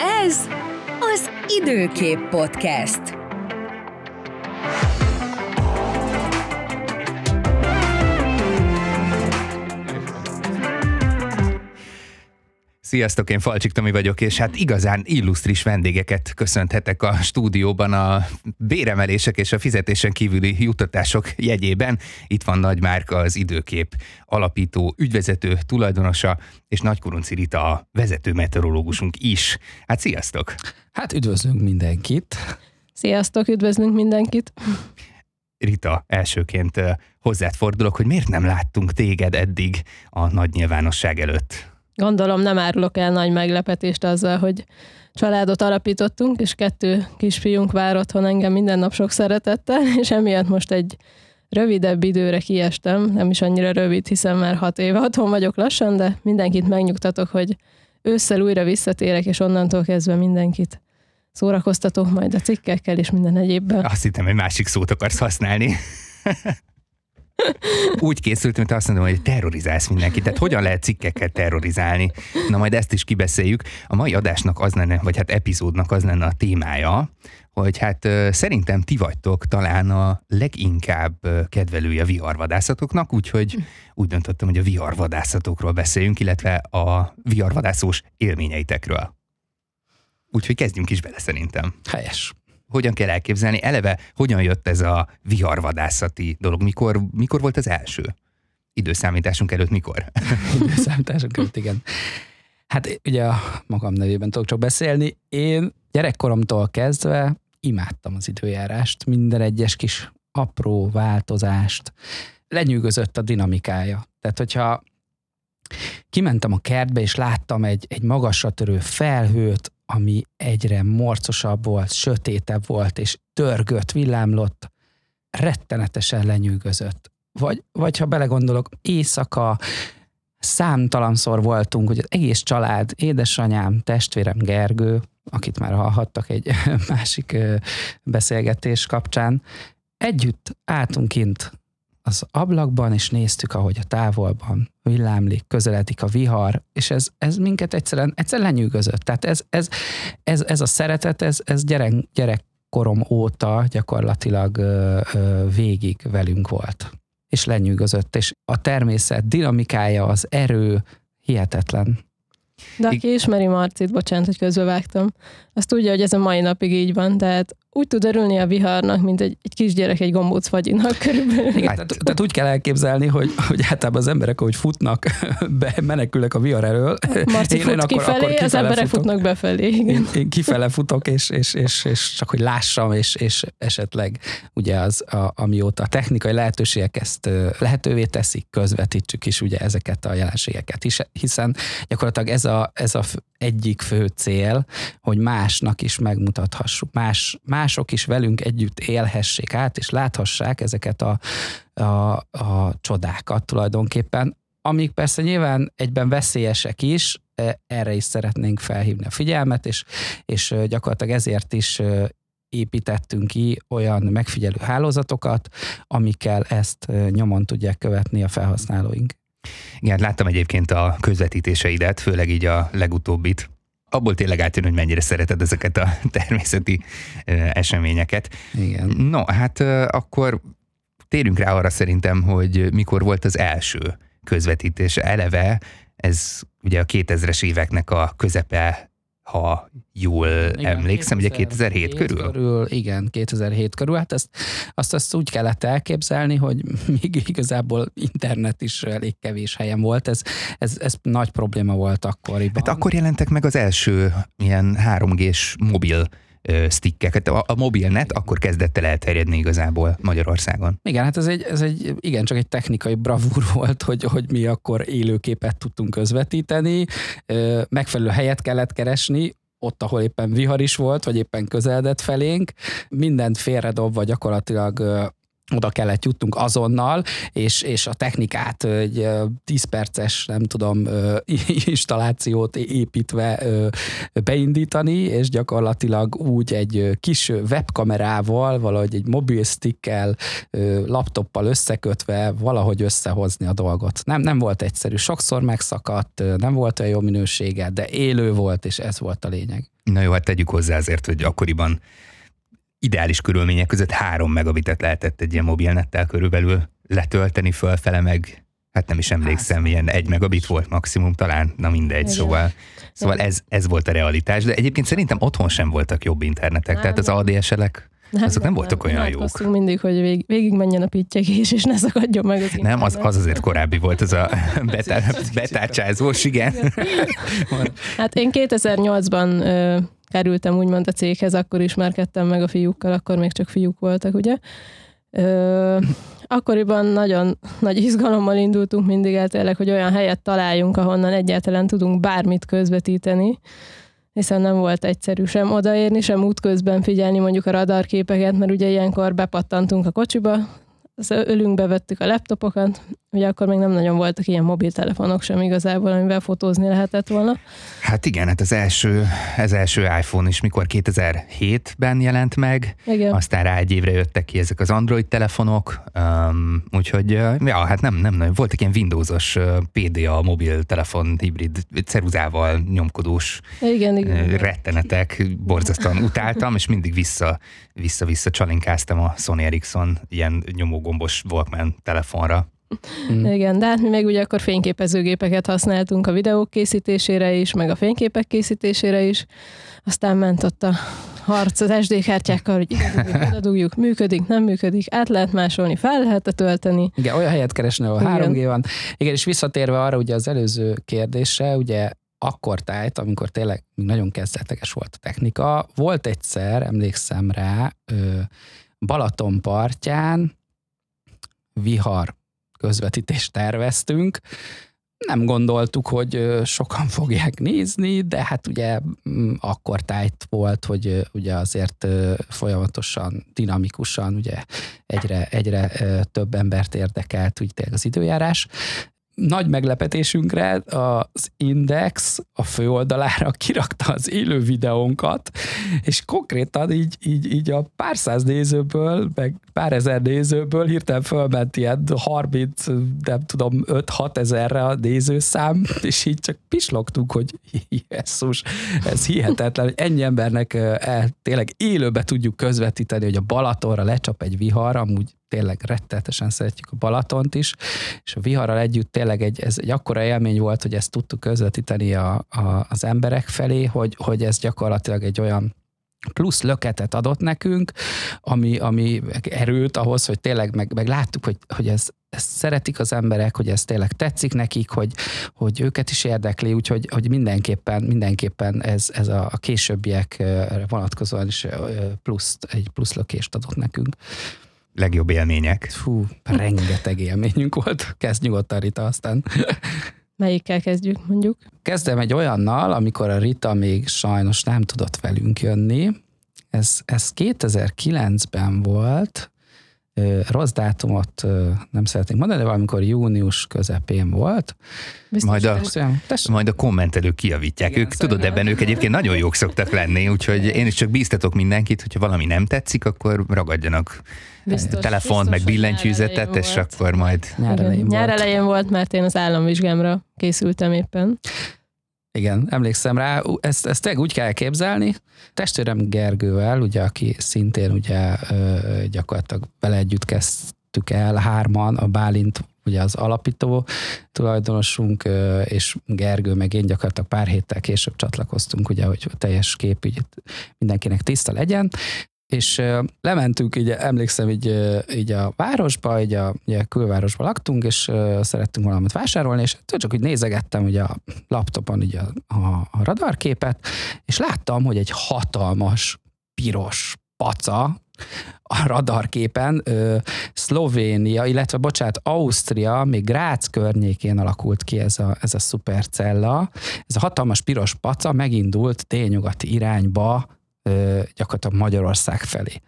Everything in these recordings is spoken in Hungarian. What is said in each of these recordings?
Ez az Időkép Podcast. Sziasztok, én Falcsik Tomi vagyok, és hát igazán illusztris vendégeket köszönhetek a stúdióban a béremelések és a fizetésen kívüli juttatások jegyében. Itt van Nagy Márka, az időkép alapító, ügyvezető, tulajdonosa, és Nagykurunci Rita a vezető meteorológusunk is. Hát sziasztok! Hát üdvözlünk mindenkit! Sziasztok, üdvözlünk mindenkit! Rita, elsőként hozzád fordulok, hogy miért nem láttunk téged eddig a nagy nyilvánosság előtt? Gondolom nem árulok el nagy meglepetést azzal, hogy családot alapítottunk, és kettő kisfiunk vár otthon engem minden nap sok szeretettel, és emiatt most egy rövidebb időre kiestem, nem is annyira rövid, hiszen már hat éve otthon vagyok lassan, de mindenkit megnyugtatok, hogy ősszel újra visszatérek, és onnantól kezdve mindenkit szórakoztatok majd a cikkekkel és minden egyébben. Azt hittem, hogy másik szót akarsz használni. Úgy készültem, hogy azt mondom, hogy terrorizálsz mindenkit. Tehát hogyan lehet cikkeket terrorizálni? Na majd ezt is kibeszéljük. A mai adásnak az lenne, vagy hát epizódnak az lenne a témája, hogy hát szerintem ti vagytok talán a leginkább kedvelője a viharvadászatoknak, úgyhogy úgy döntöttem, hogy a viharvadászatokról beszéljünk, illetve a viharvadászós élményeitekről. Úgyhogy kezdjünk is bele szerintem. Helyes hogyan kell elképzelni? Eleve hogyan jött ez a viharvadászati dolog? Mikor, mikor volt az első? Időszámításunk előtt mikor? Időszámításunk előtt, igen. Hát ugye a magam nevében tudok csak beszélni. Én gyerekkoromtól kezdve imádtam az időjárást, minden egyes kis apró változást. Lenyűgözött a dinamikája. Tehát, hogyha kimentem a kertbe, és láttam egy, egy magasra törő felhőt, ami egyre morcosabb volt, sötétebb volt, és törgött, villámlott, rettenetesen lenyűgözött. Vagy, vagy ha belegondolok, éjszaka számtalanszor voltunk, hogy az egész család, édesanyám, testvérem Gergő, akit már hallhattak egy másik beszélgetés kapcsán, együtt álltunk kint az ablakban, és néztük, ahogy a távolban villámlik, közeledik a vihar, és ez, ez minket egyszerűen, egyszerűen lenyűgözött. Tehát ez, ez, ez, ez a szeretet, ez, ez gyerek, gyerekkorom óta gyakorlatilag ö, ö, végig velünk volt. És lenyűgözött, és a természet dinamikája, az erő hihetetlen. De aki ismeri Marcit, bocsánat, hogy közbevágtam, azt tudja, hogy ez a mai napig így van, tehát úgy tud örülni a viharnak, mint egy, egy kisgyerek egy gombóc fagyinak körülbelül. Igen, tehát, tehát úgy kell elképzelni, hogy, hogy általában az emberek, ahogy futnak, be, menekülnek a vihar elől. Marci én, fut én akkor, kifelé, akkor az emberek futok, futnak befelé. Igen. Én, én kifele futok, és, és, és, és csak hogy lássam, és, és esetleg ugye az, a, amióta a technikai lehetőségek ezt lehetővé teszik, közvetítsük is ugye ezeket a jelenségeket is, hiszen gyakorlatilag ez a, ez a egyik fő cél, hogy másnak is megmutathassuk, más, mások is velünk együtt élhessék át, és láthassák ezeket a, a, a csodákat tulajdonképpen, amik persze nyilván egyben veszélyesek is, e, erre is szeretnénk felhívni a figyelmet, és, és gyakorlatilag ezért is építettünk ki olyan megfigyelő hálózatokat, amikkel ezt nyomon tudják követni a felhasználóink. Igen, láttam egyébként a közvetítéseidet, főleg így a legutóbbit. Abból tényleg átjön, hogy mennyire szereted ezeket a természeti eseményeket. Igen. No, hát akkor térjünk rá arra szerintem, hogy mikor volt az első közvetítés. Eleve ez ugye a 2000-es éveknek a közepe ha jól igen, emlékszem, 2007 ugye 2007 körül? körül? Igen, 2007 körül. Hát ezt, azt, azt úgy kellett elképzelni, hogy még igazából internet is elég kevés helyen volt. Ez, ez, ez nagy probléma volt akkoriban. Hát akkor jelentek meg az első ilyen 3G-s mobil stickeket. A, a mobilnet akkor kezdett el elterjedni igazából Magyarországon. Igen, hát ez egy, ez egy igen, csak egy technikai bravúr volt, hogy, hogy mi akkor élőképet tudtunk közvetíteni, megfelelő helyet kellett keresni, ott, ahol éppen vihar is volt, vagy éppen közeledett felénk, mindent félredobva gyakorlatilag oda kellett jutnunk azonnal, és, és a technikát egy 10 perces, nem tudom, installációt építve beindítani, és gyakorlatilag úgy egy kis webkamerával, valahogy egy mobil stickkel, laptoppal összekötve valahogy összehozni a dolgot. Nem, nem volt egyszerű, sokszor megszakadt, nem volt olyan jó minősége, de élő volt, és ez volt a lényeg. Na jó, hát tegyük hozzá azért, hogy akkoriban ideális körülmények között három megabitet lehetett egy ilyen mobilnettel körülbelül letölteni fölfele, meg. Hát nem is emlékszem, ilyen egy megabit volt maximum talán, na mindegy, Igen. szóval, szóval ez, ez volt a realitás, de egyébként szerintem otthon sem voltak jobb internetek, tehát az ADSL-ek nem, azok nem, nem voltak olyan jók. mindig, hogy vég, végig menjen a pittyegés, és ne szakadjon meg az Nem, az, az azért korábbi volt, az a betárcsázós, igen. hát én 2008-ban ö, kerültem úgymond a céghez, akkor ismerkedtem meg a fiúkkal, akkor még csak fiúk voltak, ugye. Ö, akkoriban nagyon nagy izgalommal indultunk mindig el tényleg, hogy olyan helyet találjunk, ahonnan egyáltalán tudunk bármit közvetíteni, hiszen nem volt egyszerű sem odaérni, sem útközben figyelni mondjuk a radarképeket, mert ugye ilyenkor bepattantunk a kocsiba, ölünkbe vettük a laptopokat, ugye akkor még nem nagyon voltak ilyen mobiltelefonok sem igazából, amivel fotózni lehetett volna. Hát igen, hát az első, az első iPhone is mikor 2007-ben jelent meg, igen. aztán rá egy évre jöttek ki ezek az Android telefonok, um, úgyhogy ja, hát nem, nem nagyon, voltak ilyen Windowsos PDA mobiltelefon hibrid ceruzával nyomkodós igen, igen. rettenetek, borzasztóan utáltam, és mindig vissza, vissza-vissza csalinkáztam a Sony Ericsson ilyen nyomógombos Walkman telefonra. Mm. Igen, de hát mi meg ugye akkor fényképezőgépeket használtunk a videók készítésére is, meg a fényképek készítésére is. Aztán ment ott a harc az SD kártyákkal, hogy ide dugjuk, működik, nem működik, át lehet másolni, fel lehet -e tölteni. Igen, olyan helyet keresni, ahol Igen. 3G van. Igen, és visszatérve arra ugye az előző kérdése, ugye akkor tájt, amikor tényleg nagyon kezdetleges volt a technika, volt egyszer, emlékszem rá, Balaton partján vihar közvetítést terveztünk. Nem gondoltuk, hogy sokan fogják nézni, de hát ugye mm, akkor tájt volt, hogy ugye azért folyamatosan, dinamikusan ugye egyre, egyre több embert érdekelt ugye az időjárás nagy meglepetésünkre az Index a főoldalára kirakta az élő videónkat, és konkrétan így, így, így a pár száz nézőből, meg pár ezer nézőből hirtelen fölment ilyen 30, nem tudom, 5-6 ezerre a nézőszám, és így csak pislogtunk, hogy jesszus, ez hihetetlen, hogy ennyi embernek el, tényleg élőbe tudjuk közvetíteni, hogy a Balatonra lecsap egy vihar, amúgy tényleg rettetesen szeretjük a Balatont is, és a viharral együtt tényleg egy, ez egy akkora élmény volt, hogy ezt tudtuk közvetíteni a, a, az emberek felé, hogy, hogy ez gyakorlatilag egy olyan plusz löketet adott nekünk, ami, ami erőt ahhoz, hogy tényleg meg, meg láttuk, hogy, hogy ez, ezt szeretik az emberek, hogy ez tényleg tetszik nekik, hogy, hogy őket is érdekli, úgyhogy hogy mindenképpen, mindenképpen ez, ez a, a későbbiek vonatkozóan is plusz, egy plusz lökést adott nekünk legjobb élmények? Fú, rengeteg élményünk volt. Kezd nyugodtan, Rita, aztán. Melyikkel kezdjük, mondjuk? Kezdem egy olyannal, amikor a Rita még sajnos nem tudott velünk jönni. Ez, ez 2009-ben volt, rossz dátumot nem szeretnék mondani, de valamikor június közepén volt. majd a, majd a kommentelők kiavítják. Igen, ők, tudod, ebben ők egyébként nagyon jók szoktak lenni, úgyhogy én is csak bíztatok mindenkit, hogyha valami nem tetszik, akkor ragadjanak biztos, telefont, biztos, meg billentyűzetet, és volt. akkor majd... Nyár elején, nyár elején volt, mert én az államvizsgámra készültem éppen. Igen, emlékszem rá. Ezt, ezt tényleg úgy kell képzelni. Testvérem Gergővel, ugye, aki szintén ugye gyakorlatilag vele együtt kezdtük el hárman, a Bálint ugye az alapító tulajdonosunk, és Gergő meg én gyakorlatilag pár héttel később csatlakoztunk, ugye, hogy a teljes kép így mindenkinek tiszta legyen, és lementünk, így emlékszem, így, így a városba, így a, ugye a külvárosba laktunk, és szerettünk valamit vásárolni, és csak úgy nézegettem ugye a laptopon ugye a, a, a radarképet, és láttam, hogy egy hatalmas, piros paca a radarképen ö, Szlovénia, illetve bocsánat, Ausztria, még Grác környékén alakult ki ez a, ez a szupercella. Ez a hatalmas piros paca megindult délnyugati irányba gyakorlatilag Magyarország felé.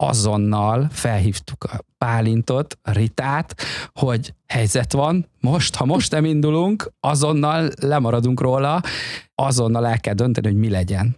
azonnal felhívtuk a Pálintot, a Ritát, hogy helyzet van, most, ha most nem indulunk, azonnal lemaradunk róla, azonnal el kell dönteni, hogy mi legyen.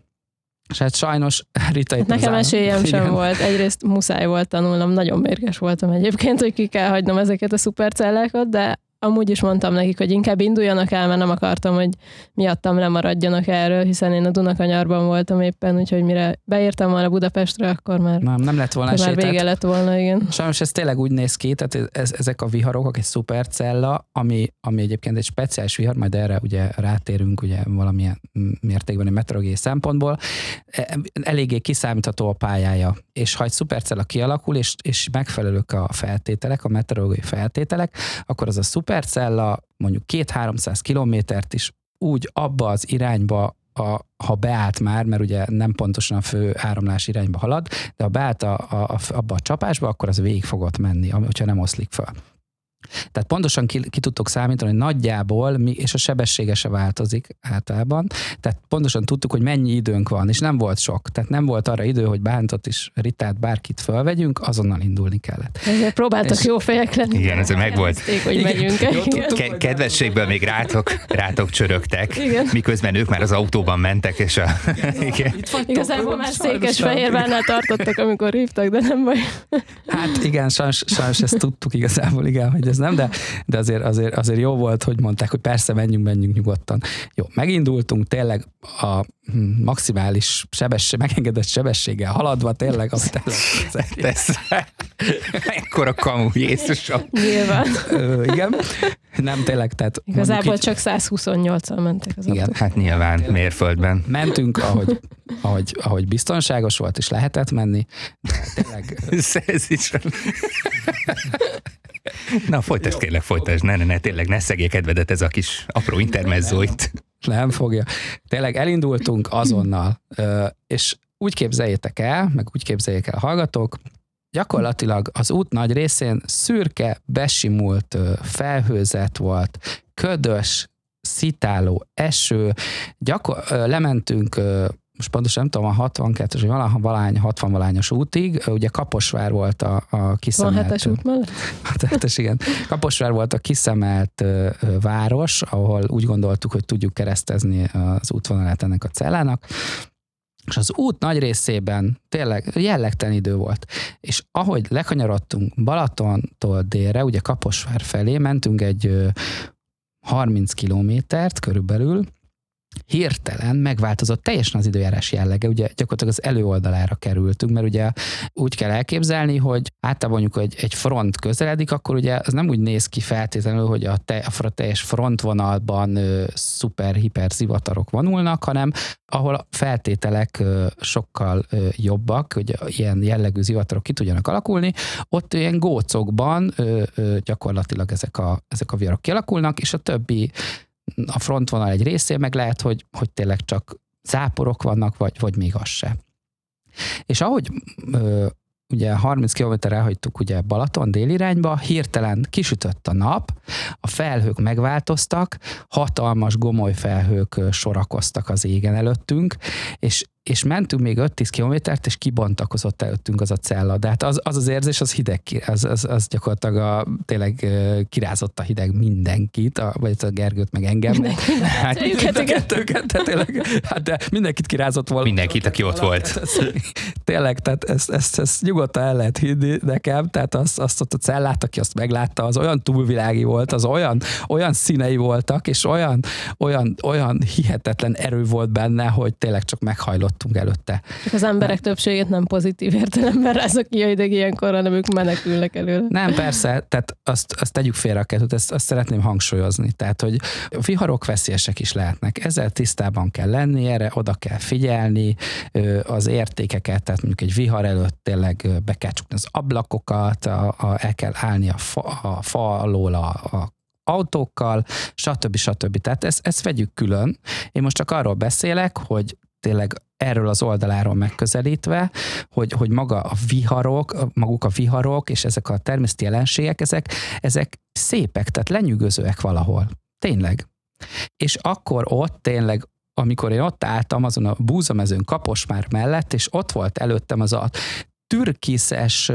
És hát sajnos Rita itt Hát nekem esélyem sem Igen. volt. Egyrészt muszáj volt tanulnom, nagyon mérges voltam egyébként, hogy ki kell hagynom ezeket a szupercellákat, de amúgy is mondtam nekik, hogy inkább induljanak el, mert nem akartam, hogy miattam lemaradjanak erről, hiszen én a Dunakanyarban voltam éppen, úgyhogy mire beértem volna Budapestre, akkor már, Nem, nem lett volna akkor már esély. vége lett volna, igen. Sajnos ez tényleg úgy néz ki, tehát ez, ezek a viharok, egy szupercella, ami, ami egyébként egy speciális vihar, majd erre ugye rátérünk ugye valamilyen mértékben egy meteorológiai szempontból, e- eléggé kiszámítható a pályája, és ha egy szupercella kialakul, és, és megfelelők a feltételek, a meteorológiai feltételek, akkor az a szupercella mondjuk 2-300 kilométert is úgy abba az irányba a, ha beállt már, mert ugye nem pontosan a fő áramlás irányba halad, de ha beállt a, a, a, abba a csapásba, akkor az végig fogott menni, hogyha nem oszlik fel. Tehát pontosan ki, ki tudtok számítani, hogy nagyjából, mi, és a sebessége se változik általában, tehát pontosan tudtuk, hogy mennyi időnk van, és nem volt sok. Tehát nem volt arra idő, hogy bántott is Ritát, bárkit fölvegyünk, azonnal indulni kellett. Ezért próbáltak És- jó fejek lenni. Igen, ez megvolt. Elkezdték, hogy Igen. megyünk. Jó, Igen. tudtuk. Ke- kedvességből még rátok, rátok csörögtek, Igen. miközben ők már az autóban mentek, és a... Igen. Igazából már Székesfehérvárnál tartottak, amikor hívtak, de nem baj. Hát igen, sajnos, sajnos ezt tudtuk igazából, igen, hogy ez nem, de, de azért, azért, azért jó volt, hogy mondták, hogy persze menjünk, menjünk nyugodtan. Jó, megindultunk tényleg a hm, maximális sebesség, megengedett sebességgel haladva, tényleg, amit. Ez ekkora kamu, Jézusom. Nyilván. Ö, igen, nem tényleg, tehát Igazából csak 128-al mentek az Igen. autók. Hát nyilván, mérföldben. így mentünk, ahogy, ahogy, ahogy biztonságos volt, és lehetett menni, de tényleg ez is... Na, folytasd kérlek, folytasd. Ne, ne, ne, tényleg ne szegje kedvedet ez a kis apró intermezzo itt. Nem fogja. Tényleg elindultunk azonnal, és úgy képzeljétek el, meg úgy képzeljék el a hallgatók, gyakorlatilag az út nagy részén szürke, besimult felhőzet volt, ködös, szitáló eső, gyakor- lementünk most pontosan nem tudom, a 62 vagy valány, 60 valányos útig, ugye Kaposvár volt a, a kiszemelt. 27-es út mellett? Hát igen. Kaposvár volt a kiszemelt város, ahol úgy gondoltuk, hogy tudjuk keresztezni az útvonalát ennek a cellának, és az út nagy részében tényleg jellegtelen idő volt. És ahogy lekanyarodtunk Balatontól délre, ugye Kaposvár felé, mentünk egy ö, 30 kilométert körülbelül, hirtelen megváltozott teljesen az időjárás jellege, ugye gyakorlatilag az előoldalára kerültünk, mert ugye úgy kell elképzelni, hogy általában mondjuk egy, egy front közeledik, akkor ugye az nem úgy néz ki feltétlenül, hogy a, te, a teljes frontvonalban szuper, hiper zivatarok vonulnak, hanem ahol a feltételek ö, sokkal ö, jobbak, hogy ilyen jellegű zivatarok ki tudjanak alakulni, ott ilyen gócokban ö, ö, gyakorlatilag ezek a, ezek a viharok kialakulnak, és a többi a frontvonal egy részén meg lehet, hogy, hogy tényleg csak záporok vannak, vagy, vagy még az se. És ahogy ö, ugye 30 km elhagytuk ugye Balaton délirányba, hirtelen kisütött a nap, a felhők megváltoztak, hatalmas gomoly felhők sorakoztak az égen előttünk, és és mentünk még 5-10 kilométert, és kibontakozott előttünk az a cella. De hát az az, az érzés, az hideg, az, az, az gyakorlatilag a, tényleg kirázott a hideg mindenkit, a, vagy a Gergőt, meg engem. Hát, Kettőjüket, mind a igen. kettőket, de tényleg, hát de mindenkit kirázott volna. Mindenkit, aki ott volt. Ez, tényleg, tehát ezt, ezt, ezt nyugodtan el lehet hinni nekem, tehát azt, azt ott a cellát, aki azt meglátta, az olyan túlvilági volt, az olyan, olyan színei voltak, és olyan, olyan, olyan hihetetlen erő volt benne, hogy tényleg csak meghajlottunk előtte. Csak az emberek többségét nem pozitív értelemben rázok ki ideg ilyenkor, hanem ők menekülnek előle. Nem, persze, tehát azt, azt tegyük félre a kettőt, ezt, azt szeretném hangsúlyozni. Tehát, hogy viharok veszélyesek is lehetnek. Ezzel tisztában kell lenni, erre oda kell figyelni, az értékeket, tehát mondjuk egy vihar előtt tényleg be kell csukni az ablakokat, a, a, el kell állni a fa, a fa alól a, a autókkal, stb. stb. Tehát ezt, ezt vegyük külön. Én most csak arról beszélek, hogy tényleg erről az oldaláról megközelítve, hogy, hogy maga a viharok, maguk a viharok és ezek a természeti jelenségek, ezek, ezek szépek, tehát lenyűgözőek valahol. Tényleg. És akkor ott tényleg amikor én ott álltam azon a búzamezőn Kaposmár mellett, és ott volt előttem az a türkiszes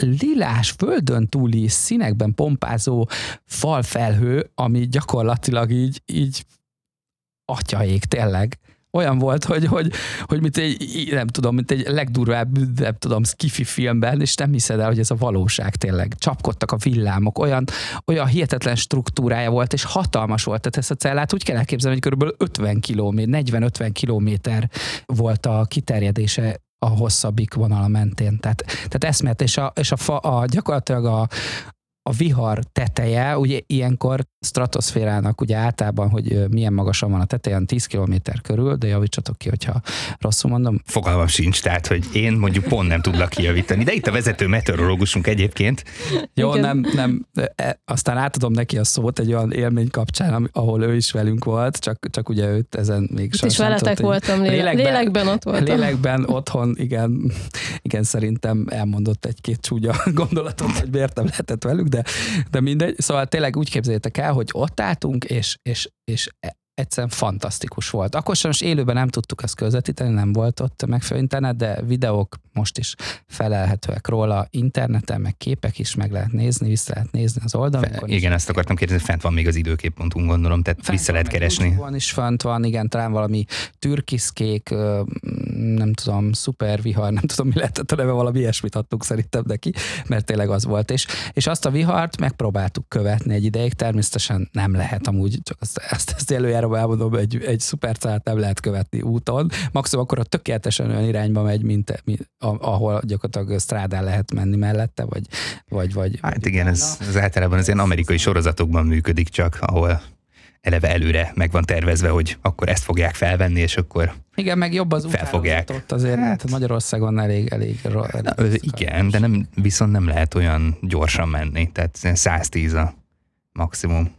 lilás, földön túli színekben pompázó falfelhő, ami gyakorlatilag így, így atyaék tényleg olyan volt, hogy, hogy, hogy mint egy, nem tudom, mint egy legdurvább, nem tudom, skifi filmben, és nem hiszed el, hogy ez a valóság tényleg. Csapkodtak a villámok, olyan, olyan hihetetlen struktúrája volt, és hatalmas volt. Tehát ezt a cellát úgy kell elképzelni, hogy kb. 50 km, 40-50 kilométer volt a kiterjedése a hosszabbik vonala mentén. Tehát, tehát eszmélet, és, a, és a, fa, a, gyakorlatilag a, a vihar teteje, ugye ilyenkor stratoszférának ugye általában, hogy milyen magasan van a tetejen, 10 km körül, de javítsatok ki, hogyha rosszul mondom. Fogalmam sincs, tehát, hogy én mondjuk pont nem tudlak kijavítani, de itt a vezető meteorológusunk egyébként. Jó, Igen. nem, nem, e, aztán átadom neki a szót egy olyan élmény kapcsán, ahol ő is velünk volt, csak, csak ugye őt ezen még Itt is veletek tudott, voltam, lélekben, lélekben ott voltam. Lélekben otthon, igen, igen, szerintem elmondott egy-két csúnya gondolatot, hogy miért nem lehetett velük, de, de mindegy. Szóval tényleg úgy képzeljétek el, hogy ott álltunk, és, és, és egyszerűen fantasztikus volt. Akkor sem most élőben nem tudtuk ezt közvetíteni, nem volt ott megfelelő internet, de videók most is felelhetőek róla interneten, meg képek is meg lehet nézni, vissza lehet nézni az oldalon. Fe, igen, ezt akartam kérdezni, fent van még az időkép.hu gondolom, tehát fent vissza lehet keresni. Van is fent van, igen, talán valami türkiszkék, nem tudom, szupervihar, nem tudom, mi lehetett a neve, valami ilyesmit adtuk szerintem neki, mert tényleg az volt. És, és azt a vihart megpróbáltuk követni egy ideig, természetesen nem lehet amúgy, csak ezt, ezt, ezt előjáróban elmondom, egy, egy szupercát nem lehet követni úton, maximum akkor a tökéletesen olyan irányba megy, mint, mint ahol gyakorlatilag strádán lehet menni mellette, vagy... vagy, vagy hát igen, ez, ez általában az ilyen amerikai sorozatokban működik csak, ahol eleve előre meg van tervezve, hogy akkor ezt fogják felvenni, és akkor igen, meg jobb az felfogják. ott azért, hát, Magyarországon elég, elég, elég Na, Igen, de nem, viszont nem lehet olyan gyorsan menni, tehát 110 a maximum.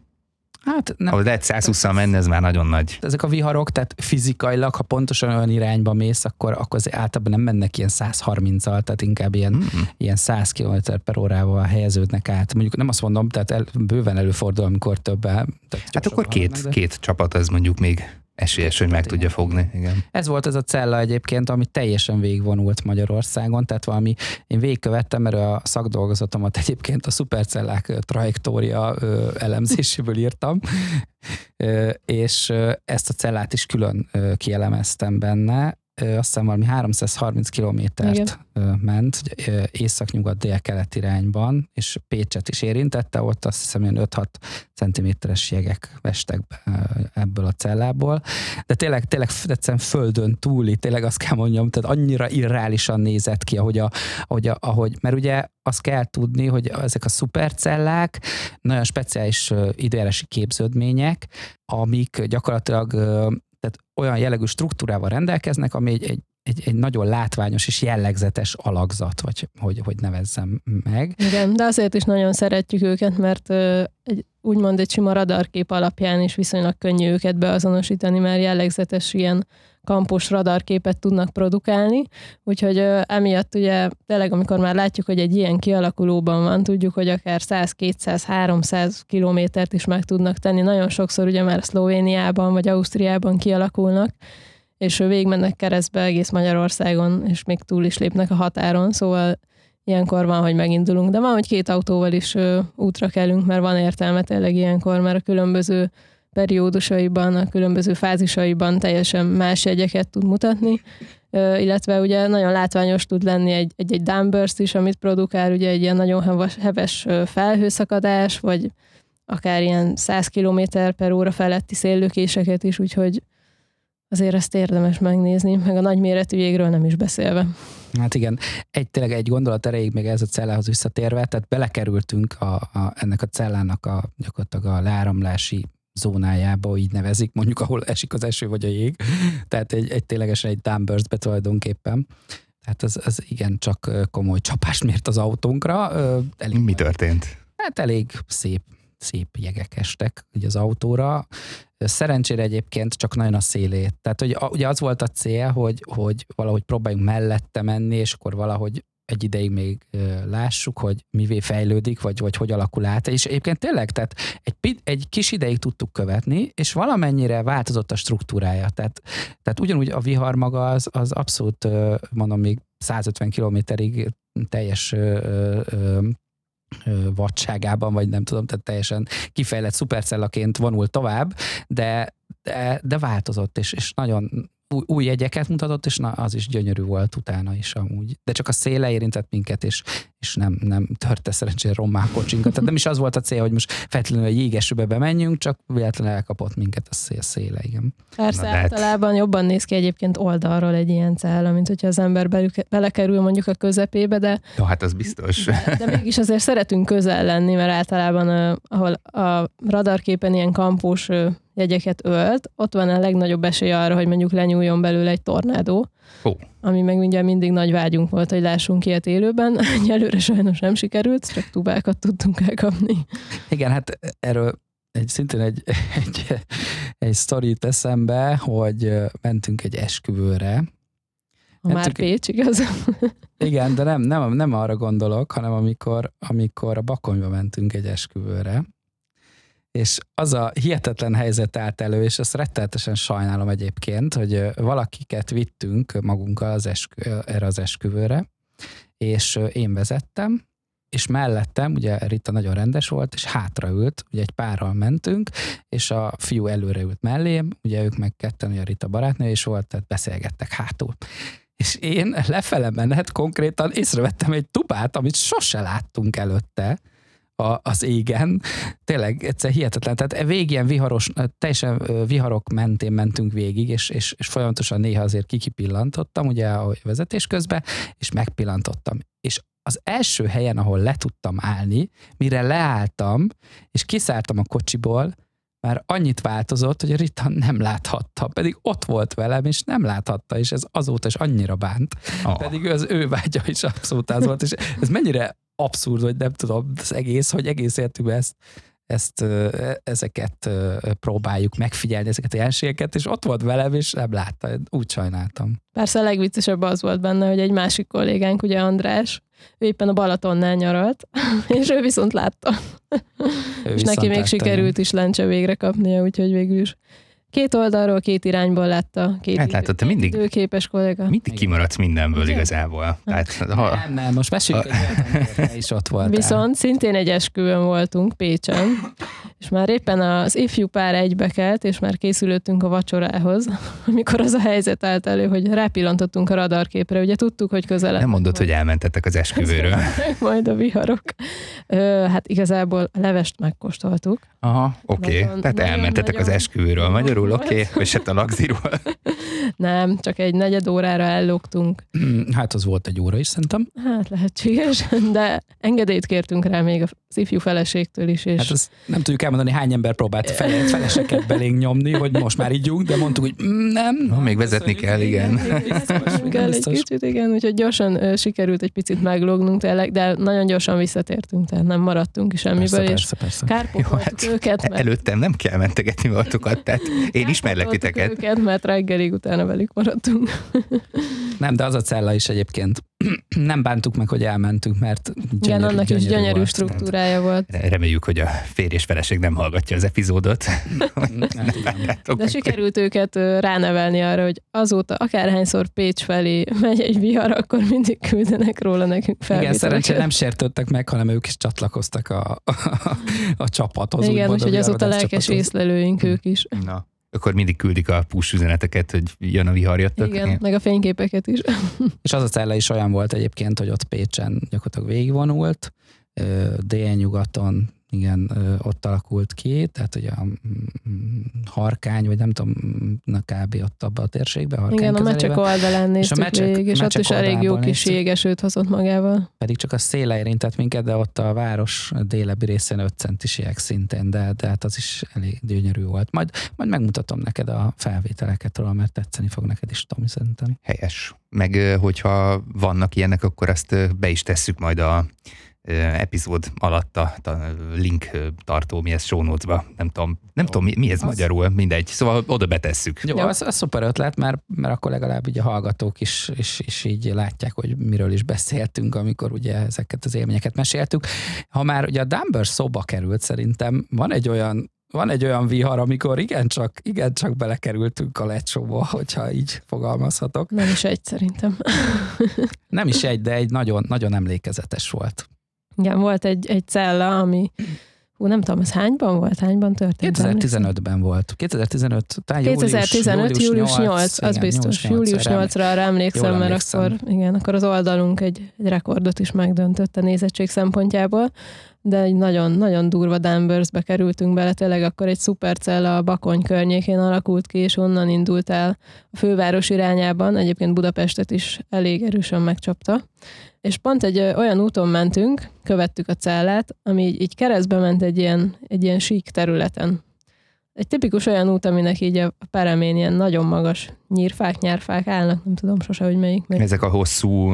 Hát nem. Ahol lehet 120 menni, ez már nagyon nagy. Ezek a viharok, tehát fizikailag, ha pontosan olyan irányba mész, akkor, akkor az általában nem mennek ilyen 130-al, tehát inkább ilyen, mm. ilyen 100 km per órával helyeződnek át. Mondjuk nem azt mondom, tehát el, bőven előfordul, amikor több. Hát akkor két, de... két csapat az mondjuk még esélyes, hogy meg tudja fogni. Igen. Ez volt ez a cella egyébként, ami teljesen végigvonult Magyarországon, tehát valami, én végigkövettem, mert a szakdolgozatomat egyébként a szupercellák trajektória elemzéséből írtam, és ezt a cellát is külön kielemeztem benne, azt hiszem valami 330 kilométert ment észak-nyugat dél-kelet irányban, és Pécset is érintette, ott azt hiszem ilyen 5-6 centiméteres jegek vestek ebből a cellából, de tényleg, tényleg egyszerűen földön túli, tényleg azt kell mondjam, tehát annyira irreálisan nézett ki, ahogy, a, ahogy, a, ahogy mert ugye azt kell tudni, hogy ezek a szupercellák nagyon speciális időjárási képződmények, amik gyakorlatilag tehát olyan jellegű struktúrával rendelkeznek, ami egy, egy egy, egy nagyon látványos és jellegzetes alakzat, vagy hogy, hogy nevezzem meg. Igen, de azért is nagyon szeretjük őket, mert egy, úgymond egy sima radarkép alapján is viszonylag könnyű őket beazonosítani, mert jellegzetes ilyen kampus radarképet tudnak produkálni, úgyhogy emiatt ugye tényleg, amikor már látjuk, hogy egy ilyen kialakulóban van, tudjuk, hogy akár 100, 200, 300 kilométert is meg tudnak tenni. Nagyon sokszor ugye már Szlovéniában vagy Ausztriában kialakulnak, és végigmennek keresztbe egész Magyarországon, és még túl is lépnek a határon, szóval ilyenkor van, hogy megindulunk, de van, hogy két autóval is ö, útra kellünk, mert van értelme tényleg ilyenkor, mert a különböző periódusaiban, a különböző fázisaiban teljesen más jegyeket tud mutatni, illetve ugye nagyon látványos tud lenni egy, egy, egy downburst is, amit produkál, ugye egy ilyen nagyon heves felhőszakadás, vagy akár ilyen 100 km per óra feletti széllökéseket is, úgyhogy azért ezt érdemes megnézni, meg a nagyméretű jégről nem is beszélve. Hát igen, egy, tényleg egy gondolat erejéig még ez a cellához visszatérve, tehát belekerültünk a, a, ennek a cellának a, gyakorlatilag a leáramlási zónájába, így nevezik, mondjuk ahol esik az eső vagy a jég. Tehát egy, egy ténylegesen egy downburstbe tulajdonképpen. Tehát ez, ez igen csak komoly csapást mért az autónkra. Elég Mi történt? Hát elég szép szép jegek estek ugye az autóra. Szerencsére egyébként csak nagyon a szélét. Tehát hogy ugye az volt a cél, hogy, hogy valahogy próbáljunk mellette menni, és akkor valahogy egy ideig még lássuk, hogy mivé fejlődik, vagy, vagy hogy alakul át. És egyébként tényleg, tehát egy, egy kis ideig tudtuk követni, és valamennyire változott a struktúrája. Tehát, tehát ugyanúgy a vihar maga az, az abszolút, mondom, még 150 kilométerig teljes ö, ö, vadságában, vagy nem tudom, tehát teljesen kifejlett szupercellaként vonul tovább, de, de, de változott, és, és nagyon új, új jegyeket mutatott, és na, az is gyönyörű volt utána is amúgy. De csak a széle érintett minket, és, és nem, nem törte szerencsére rommá kocsinkat. Tehát nem is az volt a cél, hogy most feltétlenül a jégesőbe bemenjünk, csak véletlenül elkapott minket a szél széle, igen. Persze, Na, hát- általában jobban néz ki egyébként oldalról egy ilyen cella, mint hogyha az ember belük- belekerül mondjuk a közepébe, de, Jó, hát az biztos. de, de mégis azért szeretünk közel lenni, mert általában ahol a radarképen ilyen kampós jegyeket ölt, ott van a legnagyobb esély arra, hogy mondjuk lenyúljon belőle egy tornádó. Ó. Ami meg ugye mindig nagy vágyunk volt, hogy lássunk ilyet élőben. Egyelőre sajnos nem sikerült, csak tubákat tudtunk elkapni. Igen, hát erről egy, szintén egy, egy, egy sztorit eszembe, hogy mentünk egy esküvőre. Ha már Pécs, igaz? Igen, de nem, nem, nem arra gondolok, hanem amikor, amikor a Bakonyba mentünk egy esküvőre, és az a hihetetlen helyzet állt elő, és ezt rettenetesen sajnálom egyébként, hogy valakiket vittünk magunkkal az eskü, erre az esküvőre, és én vezettem, és mellettem, ugye Rita nagyon rendes volt, és hátraült, ugye egy párral mentünk, és a fiú előre ült mellém, ugye ők meg ketten, ugye Rita barátnő is volt, tehát beszélgettek hátul. És én lefele menet konkrétan észrevettem egy tubát, amit sose láttunk előtte a, az égen. Tényleg egyszer hihetetlen. Tehát végig ilyen viharos, teljesen viharok mentén mentünk végig, és, és, és folyamatosan néha azért kikipillantottam, ugye a vezetés közben, és megpillantottam. És az első helyen, ahol le tudtam állni, mire leálltam, és kiszálltam a kocsiból, már annyit változott, hogy a Rita nem láthatta, pedig ott volt velem, és nem láthatta, és ez azóta is annyira bánt. Oh. Pedig az ő vágya is abszolút az volt, és ez mennyire abszurd, hogy nem tudom, az egész, hogy egész életünkben ezt, ezt, ezeket próbáljuk megfigyelni, ezeket a jelenségeket, és ott volt velem, és nem látta, úgy sajnáltam. Persze a legviccesebb az volt benne, hogy egy másik kollégánk, ugye András, ő éppen a Balatonnál nyaralt, és ő viszont látta. Ő és neki viszont még látta, sikerült is lencse végre kapnia, úgyhogy végül is két oldalról, két irányból látta. Két Hát látod, te mindig- időképes kolléga. Mindig Igen. kimaradsz mindenből Ugye? igazából. Tehát, ha, Nem, nem, most amikor te is ott voltál. Viszont szintén egy esküvőn voltunk Pécsen, és már éppen az ifjú pár egybekelt, és már készülöttünk a vacsorához, amikor az a helyzet állt elő, hogy rápillantottunk a radarképre. Ugye tudtuk, hogy közelebb. nem mondod, hogy elmentettek az esküvőről. majd a viharok. Ö, hát igazából a levest megkóstoltuk. Aha, oké. Okay. Tehát nagyon- elmentetek az nagyon- esküvőről. Magyarul oké, okay. és hát a lagziról. Nem, csak egy negyed órára ellógtunk. Hát az volt egy óra is szerintem. Hát lehetséges, de engedélyt kértünk rá még az ifjú feleségtől is, és Hát azt nem tudjuk elmondani, hány ember próbált fele, feleseket belénk nyomni, hogy most már ígyunk, de mondtuk, hogy mm, nem. Na, még vezetni kell, igen. biztos, kell egy kicsit, igen, úgyhogy gyorsan ö, sikerült egy picit meglógnunk tényleg, de nagyon gyorsan visszatértünk, tehát nem maradtunk is semmiből, Persze, persze, persze. kárpótoltuk Jó, hát őket, mert Előttem nem kell mentegetni voltokat, tehát én ismerlek titeket. őket, mert reggelig utána velük maradtunk. Nem, de az a cella is egyébként nem bántuk meg, hogy elmentünk, mert gyönyörű, Igen, annak is gyönyörű volt. struktúrája volt. Reméljük, hogy a férj és feleség nem hallgatja az epizódot. Igen. De sikerült őket ránevelni arra, hogy azóta akárhányszor Pécs felé megy egy vihar, akkor mindig küldenek róla nekünk Igen, felvételeket. szerencsére nem sértődtek meg, hanem ők is csatlakoztak a, a, a csapathoz. Igen, úgymond, úgyhogy azóta lelkes csapathoz. észlelőink ők is. Na, akkor mindig küldik a push üzeneteket, hogy jön a vihar, jöttök. Igen, meg a fényképeket is. És az a cella is olyan volt egyébként, hogy ott Pécsen gyakorlatilag végigvonult, délnyugaton, igen, ott alakult ki, tehát ugye a mm, harkány, vagy nem tudom, na kb. ott abban a térségben, harkány Igen, a mecsek oldalán néztük mecsek- végig, és ott is elég jó kis jégesőt hozott magával. pedig csak a széle érintett minket, de ott a város délebbi részén 5 centis jég szintén, de, de hát az is elég gyönyörű volt. Majd, majd megmutatom neked a felvételeket róla, mert tetszeni fog neked is, Tomi, szerintem. Helyes. Meg hogyha vannak ilyenek, akkor azt ö, be is tesszük majd a epizód alatt a, a link tartó, mi ez show notes-ba. Nem tudom, nem Jó. tudom mi, mi ez Az- magyarul, mindegy. Szóval oda betesszük. Jó, Jó. az, az szuper ötlet, mert, mert akkor legalább így a hallgatók is, is, is így látják, hogy miről is beszéltünk, amikor ugye ezeket az élményeket meséltük. Ha már ugye a Dumber szóba került, szerintem van egy olyan van egy olyan vihar, amikor igencsak, igencsak belekerültünk a lecsóba, hogyha így fogalmazhatok. Nem is egy szerintem. Nem is egy, de egy nagyon, nagyon emlékezetes volt. Igen, volt egy, egy cella, ami Hú, nem tudom, ez hányban volt? Hányban történt? 2015-ben volt. 2015, talán 2015, július, július 8, 8 az igen, biztos. 8, július 8-ra arra emlékszem, mert emlékszem. akkor, igen, akkor az oldalunk egy, egy rekordot is megdöntött a nézettség szempontjából de egy nagyon, nagyon durva Danversbe kerültünk bele, tényleg akkor egy szupercella a Bakony környékén alakult ki, és onnan indult el a főváros irányában, egyébként Budapestet is elég erősen megcsapta. És pont egy olyan úton mentünk, követtük a cellát, ami így, így keresztbe ment egy ilyen, egy ilyen sík területen. Egy tipikus olyan út, aminek így a peremén ilyen nagyon magas nyírfák, nyárfák állnak, nem tudom sose, hogy melyik. melyik. Ezek a hosszú,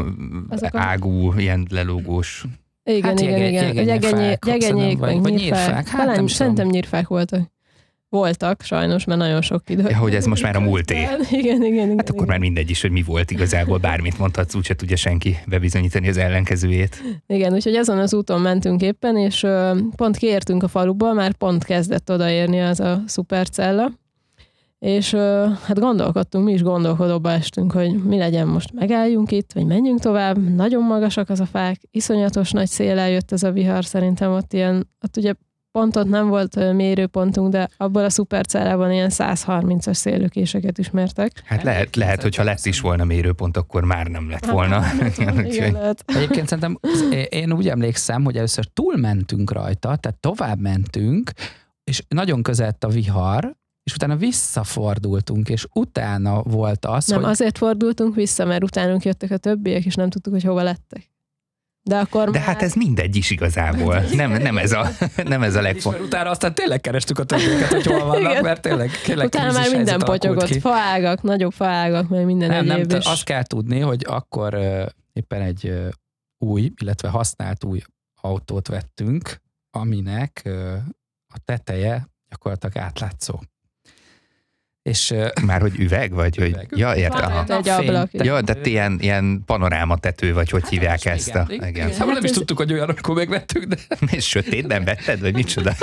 Ezek a... ágú, ilyen lelógós igen, hát igen, igen. Gyegenyék, gyegenyék, meg vagy nyírfák. Hát Talán szerintem nyírfák voltak. Voltak, sajnos, mert nagyon sok idő. Ja, hogy ez most már a múlté. Igen, igen, igen. Hát akkor igen. már mindegy is, hogy mi volt igazából, bármit mondhatsz, úgyse tudja senki bebizonyítani az ellenkezőjét. Igen, úgyhogy ezen az úton mentünk éppen, és pont kiértünk a faluból, már pont kezdett odaérni az a szupercella, és hát gondolkodtunk, mi is gondolkodóba estünk, hogy mi legyen most, megálljunk itt, vagy menjünk tovább. Nagyon magasak az a fák, iszonyatos nagy szél jött ez a vihar, szerintem ott ilyen, ott ugye pontot nem volt mérőpontunk, de abból a szupercellában ilyen 130-as szélőkéseket ismertek. Hát lehet, lehet, hogyha lett is volna mérőpont, akkor már nem lett volna. Hát, igen, lehet. Egyébként szerintem én úgy emlékszem, hogy először túlmentünk rajta, tehát tovább mentünk, és nagyon közelt a vihar, és utána visszafordultunk, és utána volt az, Nem, hogy... azért fordultunk vissza, mert utánunk jöttek a többiek, és nem tudtuk, hogy hova lettek. De akkor De már... hát ez mindegy is igazából. Nem, nem, ez a, nem ez a legfontosabb. Utána aztán tényleg kerestük a többieket, hogy hol vannak, mert tényleg, tényleg Utána már minden potyogott, ki. faágak, nagyobb faágak, meg minden nem. Nem, azt kell tudni, hogy akkor uh, éppen egy uh, új, illetve használt új autót vettünk, aminek uh, a teteje gyakorlatilag átlátszó. És, Már hogy üveg, vagy üveg. hogy... Ja, értem. Egy ablak. Ja, de ilyen, ilyen panoráma tető, vagy hogy hát hívják ezt igen, a... Igen. igen. Szóval nem is tudtuk, hogy olyan, amikor megvettük, de... És sötétben vetted, vagy micsoda?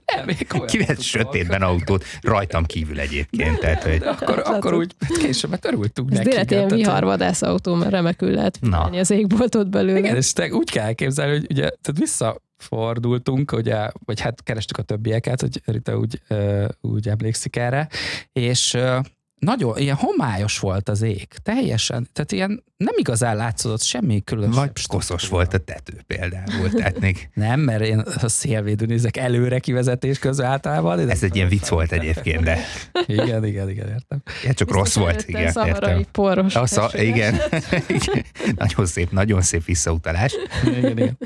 Ki vett sötétben autót? Rajtam kívül egyébként. Tehát, hogy... De akkor, akkor úgy később, mert örültünk neki. Ez direkt ilyen viharvadász autó, mert remekül lehet Na. az égboltot belőle. Igen, és te úgy kell elképzelni, hogy ugye, tehát vissza fordultunk, ugye, vagy hát kerestük a többieket, hogy Rita úgy, úgy emlékszik erre, és nagyon ilyen homályos volt az ég, teljesen, tehát ilyen nem igazán látszott semmi különösebb. Vagy koszos volt a tető például, tehát még... nem, mert én a szélvédő nézek előre kivezetés közül általában. Ez egy ilyen vicc volt egyébként, de... igen, igen, igen, értem. Ja, csak rossz volt, igen, értem. poros. Assza, igen. igen. nagyon szép, nagyon szép visszautalás. igen, igen.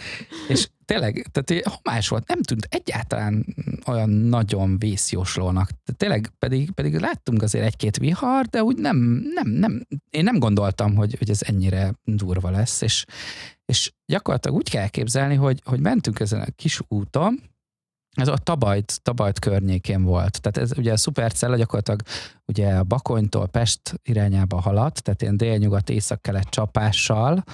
És tényleg, tehát homályos volt, nem tűnt egyáltalán olyan nagyon vészjóslónak. Tényleg pedig, pedig láttunk azért egy-két vihar, de úgy nem, nem, nem, én nem gondoltam, hogy, hogy ez ennyire durva lesz, és, és gyakorlatilag úgy kell képzelni, hogy, hogy mentünk ezen a kis úton, ez a Tabajt, Tabajt környékén volt. Tehát ez ugye a szupercella gyakorlatilag ugye a Bakonytól Pest irányába haladt, tehát ilyen délnyugat észak-kelet csapással,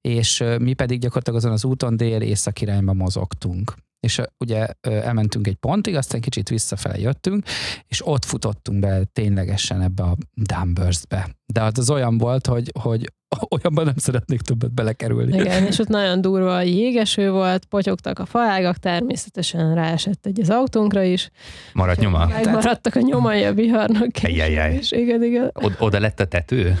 és mi pedig gyakorlatilag azon az úton dél-észak irányba mozogtunk. És ugye elmentünk egy pontig, aztán kicsit visszafele jöttünk, és ott futottunk be ténylegesen ebbe a Dumburst-be. De az, az olyan volt, hogy, hogy olyanban nem szeretnék többet belekerülni. Igen, és ott nagyon durva a jégeső volt, potyogtak a faágak, természetesen ráesett egy az autónkra is. Maradt nyoma? Megmaradtak a nyomai a viharnak. Ejjjjjj. Igen, igen. Oda lett a tető?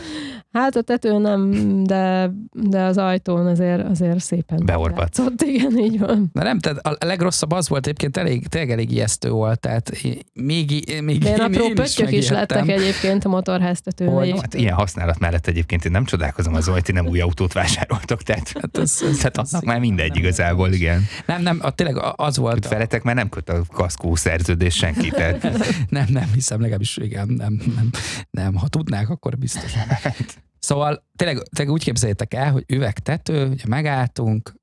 Hát a tető nem, de, de az ajtón azért, azért szépen beorpadt. igen, így van. De nem, tehát a legrosszabb az volt egyébként elég, tényleg elég ijesztő volt, tehát még, még de én apró én pöttyök is, is lettek egyébként a motorháztetőn. Hát ilyen használat mellett egyébként én nem csodálkozom az, hogy ti nem új autót vásároltok, tehát, hát ez, ez, tehát annak már mindegy nem igazából, igen. Nem, nem, a, tényleg az volt. Veletek már nem köt a kaszkó szerződés senki, tehát. nem, nem hiszem, legalábbis igen, nem, nem, nem, ha tudnák, akkor biztos. Szóval tényleg, tényleg úgy képzeljétek el, hogy üvegtető, ugye megálltunk,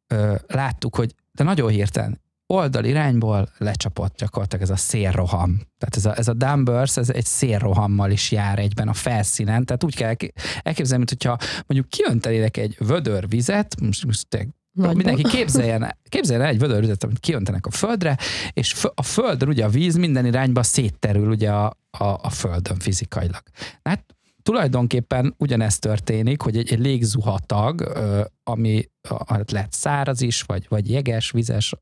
láttuk, hogy de nagyon hirtelen oldal irányból lecsapott gyakorlatilag ez a szélroham. Tehát ez a, ez a Dumbers, ez egy szélrohammal is jár egyben a felszínen, tehát úgy kell elképzelni, mint hogyha mondjuk kiöntenének egy vödör vizet, most, most. Mindenki képzeljen, képzeljen el egy vödörvizet, amit kijöntenek a földre, és a földön ugye a víz minden irányba szétterül ugye a, a, a földön fizikailag. Hát tulajdonképpen ugyanezt történik, hogy egy, egy légzuhatag, ami hát lehet száraz is, vagy, vagy jeges, vizes,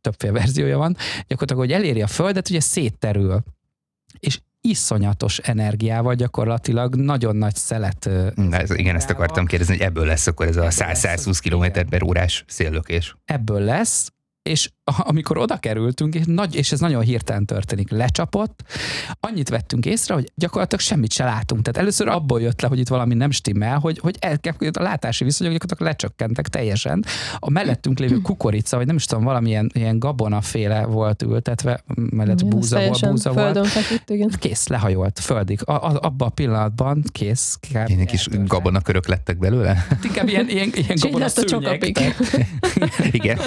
többféle verziója van, gyakorlatilag, hogy eléri a földet, ugye szétterül. És iszonyatos energiával gyakorlatilag nagyon nagy szelet. Na, ez, igen, ezt akartam kérdezni, hogy ebből lesz akkor ez a Ebből lesz, 100-120 km per órás széllökés. ebből lesz, és amikor oda kerültünk, és, nagy, és ez nagyon hirtelen történik, lecsapott, annyit vettünk észre, hogy gyakorlatilag semmit se látunk. Tehát először abból jött le, hogy itt valami nem stimmel, hogy, hogy el, a látási viszonyok gyakorlatilag lecsökkentek teljesen. A mellettünk lévő kukorica, vagy nem is tudom, valamilyen ilyen gabonaféle volt ültetve, mellett Igen, búza volt, búza volt. feküdt, igen. Kész, lehajolt, földig. A, a, abban a pillanatban kész. kb. Ilyen kis gabonakörök lettek belőle? Hát Inkább ilyen, ilyen, ilyen gabona Igen.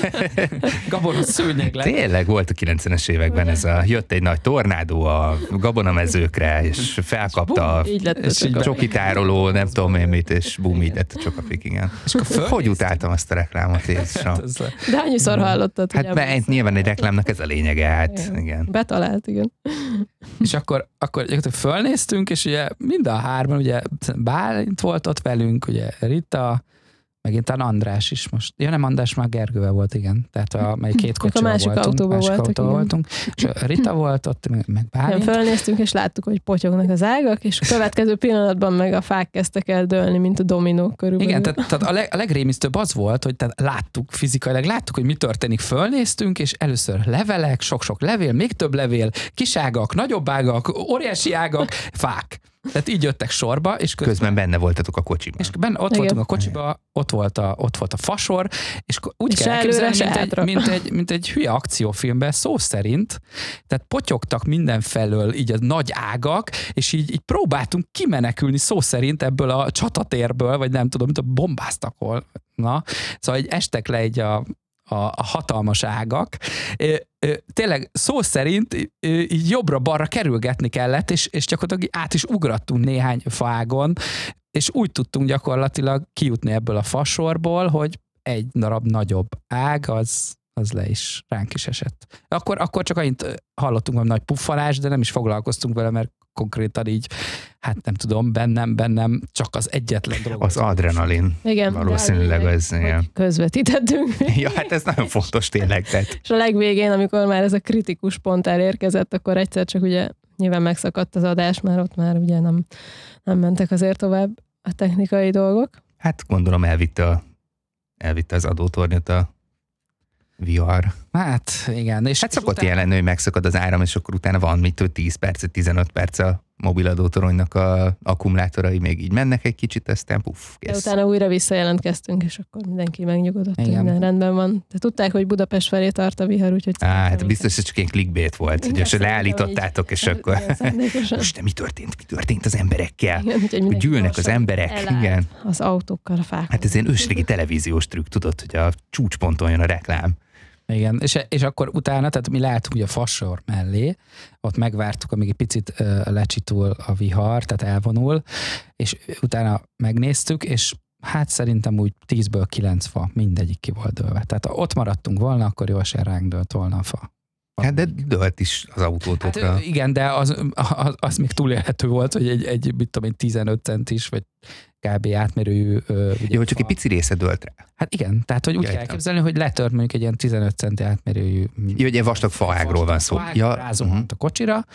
gabona szőnyeg lett. Tényleg volt a 90-es években ez a, jött egy nagy tornádó a gabonamezőkre, és felkapta a Így lett a És így csokitároló, nem tudom én mit, és bum, így lett a csokapik, igen. És akkor Hogy utáltam azt a reklámot, Jézusom. Hát ez- De annyiszor hallottad, hogy Hát mert nyilván egy reklámnak ez a lényege, hát Igen. igen. Betalált, igen. És akkor, akkor fölnéztünk, és ugye mind a hárman, ugye Bálint volt ott velünk, ugye Rita, megint talán András is most. Ja nem, András már Gergővel volt, igen. Tehát a, mely két Ők a kocsival másik voltunk. autóban másik voltak, autóban voltunk. És Rita volt ott, meg, meg Nem, Bálint. fölnéztünk, és láttuk, hogy potyognak az ágak, és a következő pillanatban meg a fák kezdtek el dőlni, mint a dominók körülbelül. Igen, tehát, tehát a, leg, a legrémisztőbb az volt, hogy tehát láttuk fizikailag, láttuk, hogy mi történik, fölnéztünk, és először levelek, sok-sok levél, még több levél, kis ágak, nagyobb ágak, óriási ágak, fák. Tehát így jöttek sorba, és közben Közben benne voltatok a kocsiban. És benne ott Igen. voltunk a kocsiba, ott volt a, ott volt a fasor, és úgy És kell elképzelni, mint egy, mint, egy, mint egy hülye akciófilmben, szó szerint. Tehát potyogtak mindenfelől így a nagy ágak, és így, így próbáltunk kimenekülni szó szerint ebből a csatatérből, vagy nem tudom, mint a bombáztak hol. Na, szóval így estek le egy a, a, a hatalmas ágak. Tényleg szó szerint így jobbra-balra kerülgetni kellett, és, és gyakorlatilag át is ugrattunk néhány faágon, és úgy tudtunk gyakorlatilag kijutni ebből a fasorból, hogy egy darab nagyobb ág, az, az le is ránk is esett. Akkor, akkor csak annyit hallottunk, hogy nagy puffanás, de nem is foglalkoztunk vele, mert konkrétan így, hát nem tudom, bennem, bennem csak az egyetlen dolog. Az adrenalin. Igen, Valószínűleg az, hogy Közvetítettünk. Ja, hát ez nagyon fontos tényleg. Tehát És a legvégén, amikor már ez a kritikus pont elérkezett, akkor egyszer csak ugye nyilván megszakadt az adás, mert ott már ugye nem, nem mentek azért tovább a technikai dolgok. Hát gondolom elvitte, a, elvitte az adótornyot a vihar. Hát igen. És Hát és szokott utána- ilyen lenni, hogy megszakad az áram, és akkor utána van mit, hogy 10 perc, 15 perc a mobil adótoronynak a akkumulátorai még így mennek egy kicsit, aztán puff, De kész. utána újra visszajelentkeztünk, és akkor mindenki megnyugodott, hogy Igen. minden rendben van. De tudták, hogy Budapest felé tart a vihar, úgyhogy... Á, hát biztos, hogy csak ilyen clickbait volt, hogy Igen, most szerintem leállítottátok, és akkor most de mi történt, mi történt az emberekkel? Igen, Hogy gyűlnek az emberek, igen. Az autókkal, a fákkal. Hát ez ilyen ősrégi televíziós trükk, tudod, hogy a csúcsponton jön a reklám. Igen, és, és akkor utána, tehát mi leálltunk ugye a fasor mellé, ott megvártuk, amíg egy picit ö, lecsitul a vihar, tehát elvonul, és utána megnéztük, és hát szerintem úgy 10-ből 9 fa, mindegyik ki volt dőlve. Tehát ha ott maradtunk volna, akkor jó se ránk dőlt volna a fa. Hát de dölt is az Hát autótokra. ö, igen, de az, az, az még túlélhető volt, hogy egy, egy mit tudom én, 15 centis, vagy kb. átmérőjű. ö, ugye Jó, csak fa. egy pici része dölt rá. Hát igen, tehát hogy úgy Értem. kell elképzelni, hogy letört mondjuk egy ilyen 15 centi átmérőjű. Jó, egy ilyen vastag faágról van szó. Ja, rázuhant mhm. a kocsira,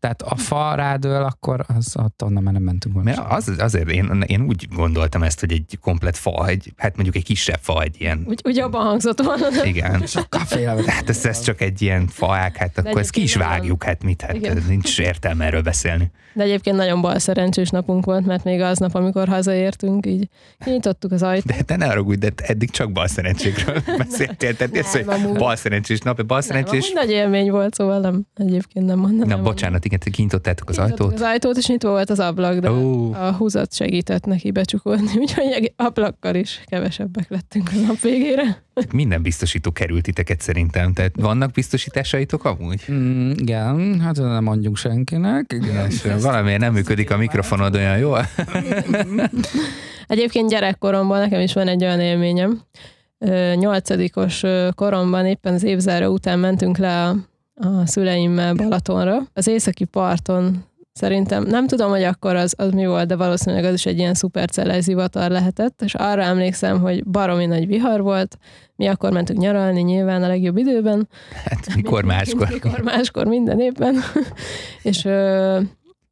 tehát a fa rádől, akkor az, ott onnan már nem mentünk volna. Mert az, azért én, én úgy gondoltam ezt, hogy egy komplet fa, egy, hát mondjuk egy kisebb fa, egy ilyen, Úgy, úgy abban hangzott volna. igen. Sokkal félelmet. Hát ez, ez csak egy ilyen faák, hát akkor ezt ki is vágjuk, hát mit, hát Igen. ez nincs értelme erről beszélni. De egyébként nagyon bal szerencsés napunk volt, mert még aznap, amikor hazaértünk, így kinyitottuk az ajtót. De te ne arra de eddig csak bal szerencsékről beszéltél. Tehát Nem, hogy amúgy. bal szerencsés nap, bal Nem, nagy élmény volt, szóval nem, egyébként nem mondom. Na, bocsánat, igen, te kinyitottátok az ajtót. Az ajtót, és nyitva volt az ablak, de Ó, a húzat segített neki becsukodni, úgyhogy ablakkal is kevesebbek lettünk a nap végére. Minden biztosító került titeket szerintem. Tehát vannak biztosításaitok amúgy? Mm, igen, hát nem mondjuk senkinek. Igen. Valamiért nem működik a mikrofonod olyan jól. Egyébként gyerekkoromban nekem is van egy olyan élményem, nyolcadikos koromban éppen az évzáró után mentünk le a, a szüleimmel Balatonra. Az északi parton Szerintem nem tudom, hogy akkor az, az mi volt, de valószínűleg az is egy ilyen szupercellás zivatar lehetett, és arra emlékszem, hogy baromi nagy vihar volt, mi akkor mentünk nyaralni nyilván a legjobb időben. Hát mikor máskor. Mikor máskor, minden évben. és ö,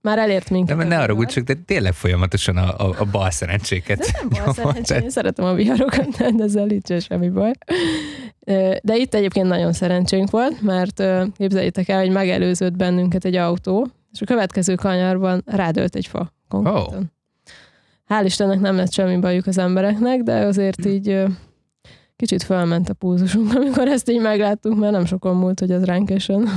már elért minket. De ne arra úgy, csak de tényleg folyamatosan a, a, a bal szerencséket. De nem bal szerencsé, én szeretem a viharokat, de ezzel nincs semmi baj. De itt egyébként nagyon szerencsénk volt, mert képzeljétek el, hogy megelőzött bennünket egy autó, és a következő kanyarban rádölt egy fa konkrétan. Oh. Hál' Istennek nem lett semmi bajuk az embereknek, de azért így kicsit felment a púzusunk, amikor ezt így megláttuk, mert nem sokon múlt, hogy az ránk esön.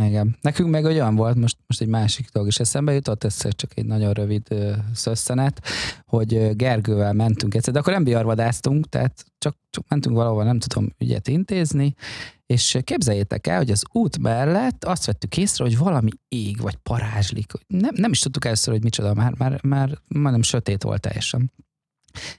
Igen. Nekünk meg olyan volt, most, most egy másik dolog is eszembe jutott, ez csak egy nagyon rövid szösszenet, hogy Gergővel mentünk egyszer, de akkor nem biarvadáztunk, tehát csak, csak mentünk valahova, nem tudom, ügyet intézni, és képzeljétek el, hogy az út mellett azt vettük észre, hogy valami ég, vagy parázslik. Nem, nem is tudtuk először, hogy micsoda, már, már, már majdnem sötét volt teljesen.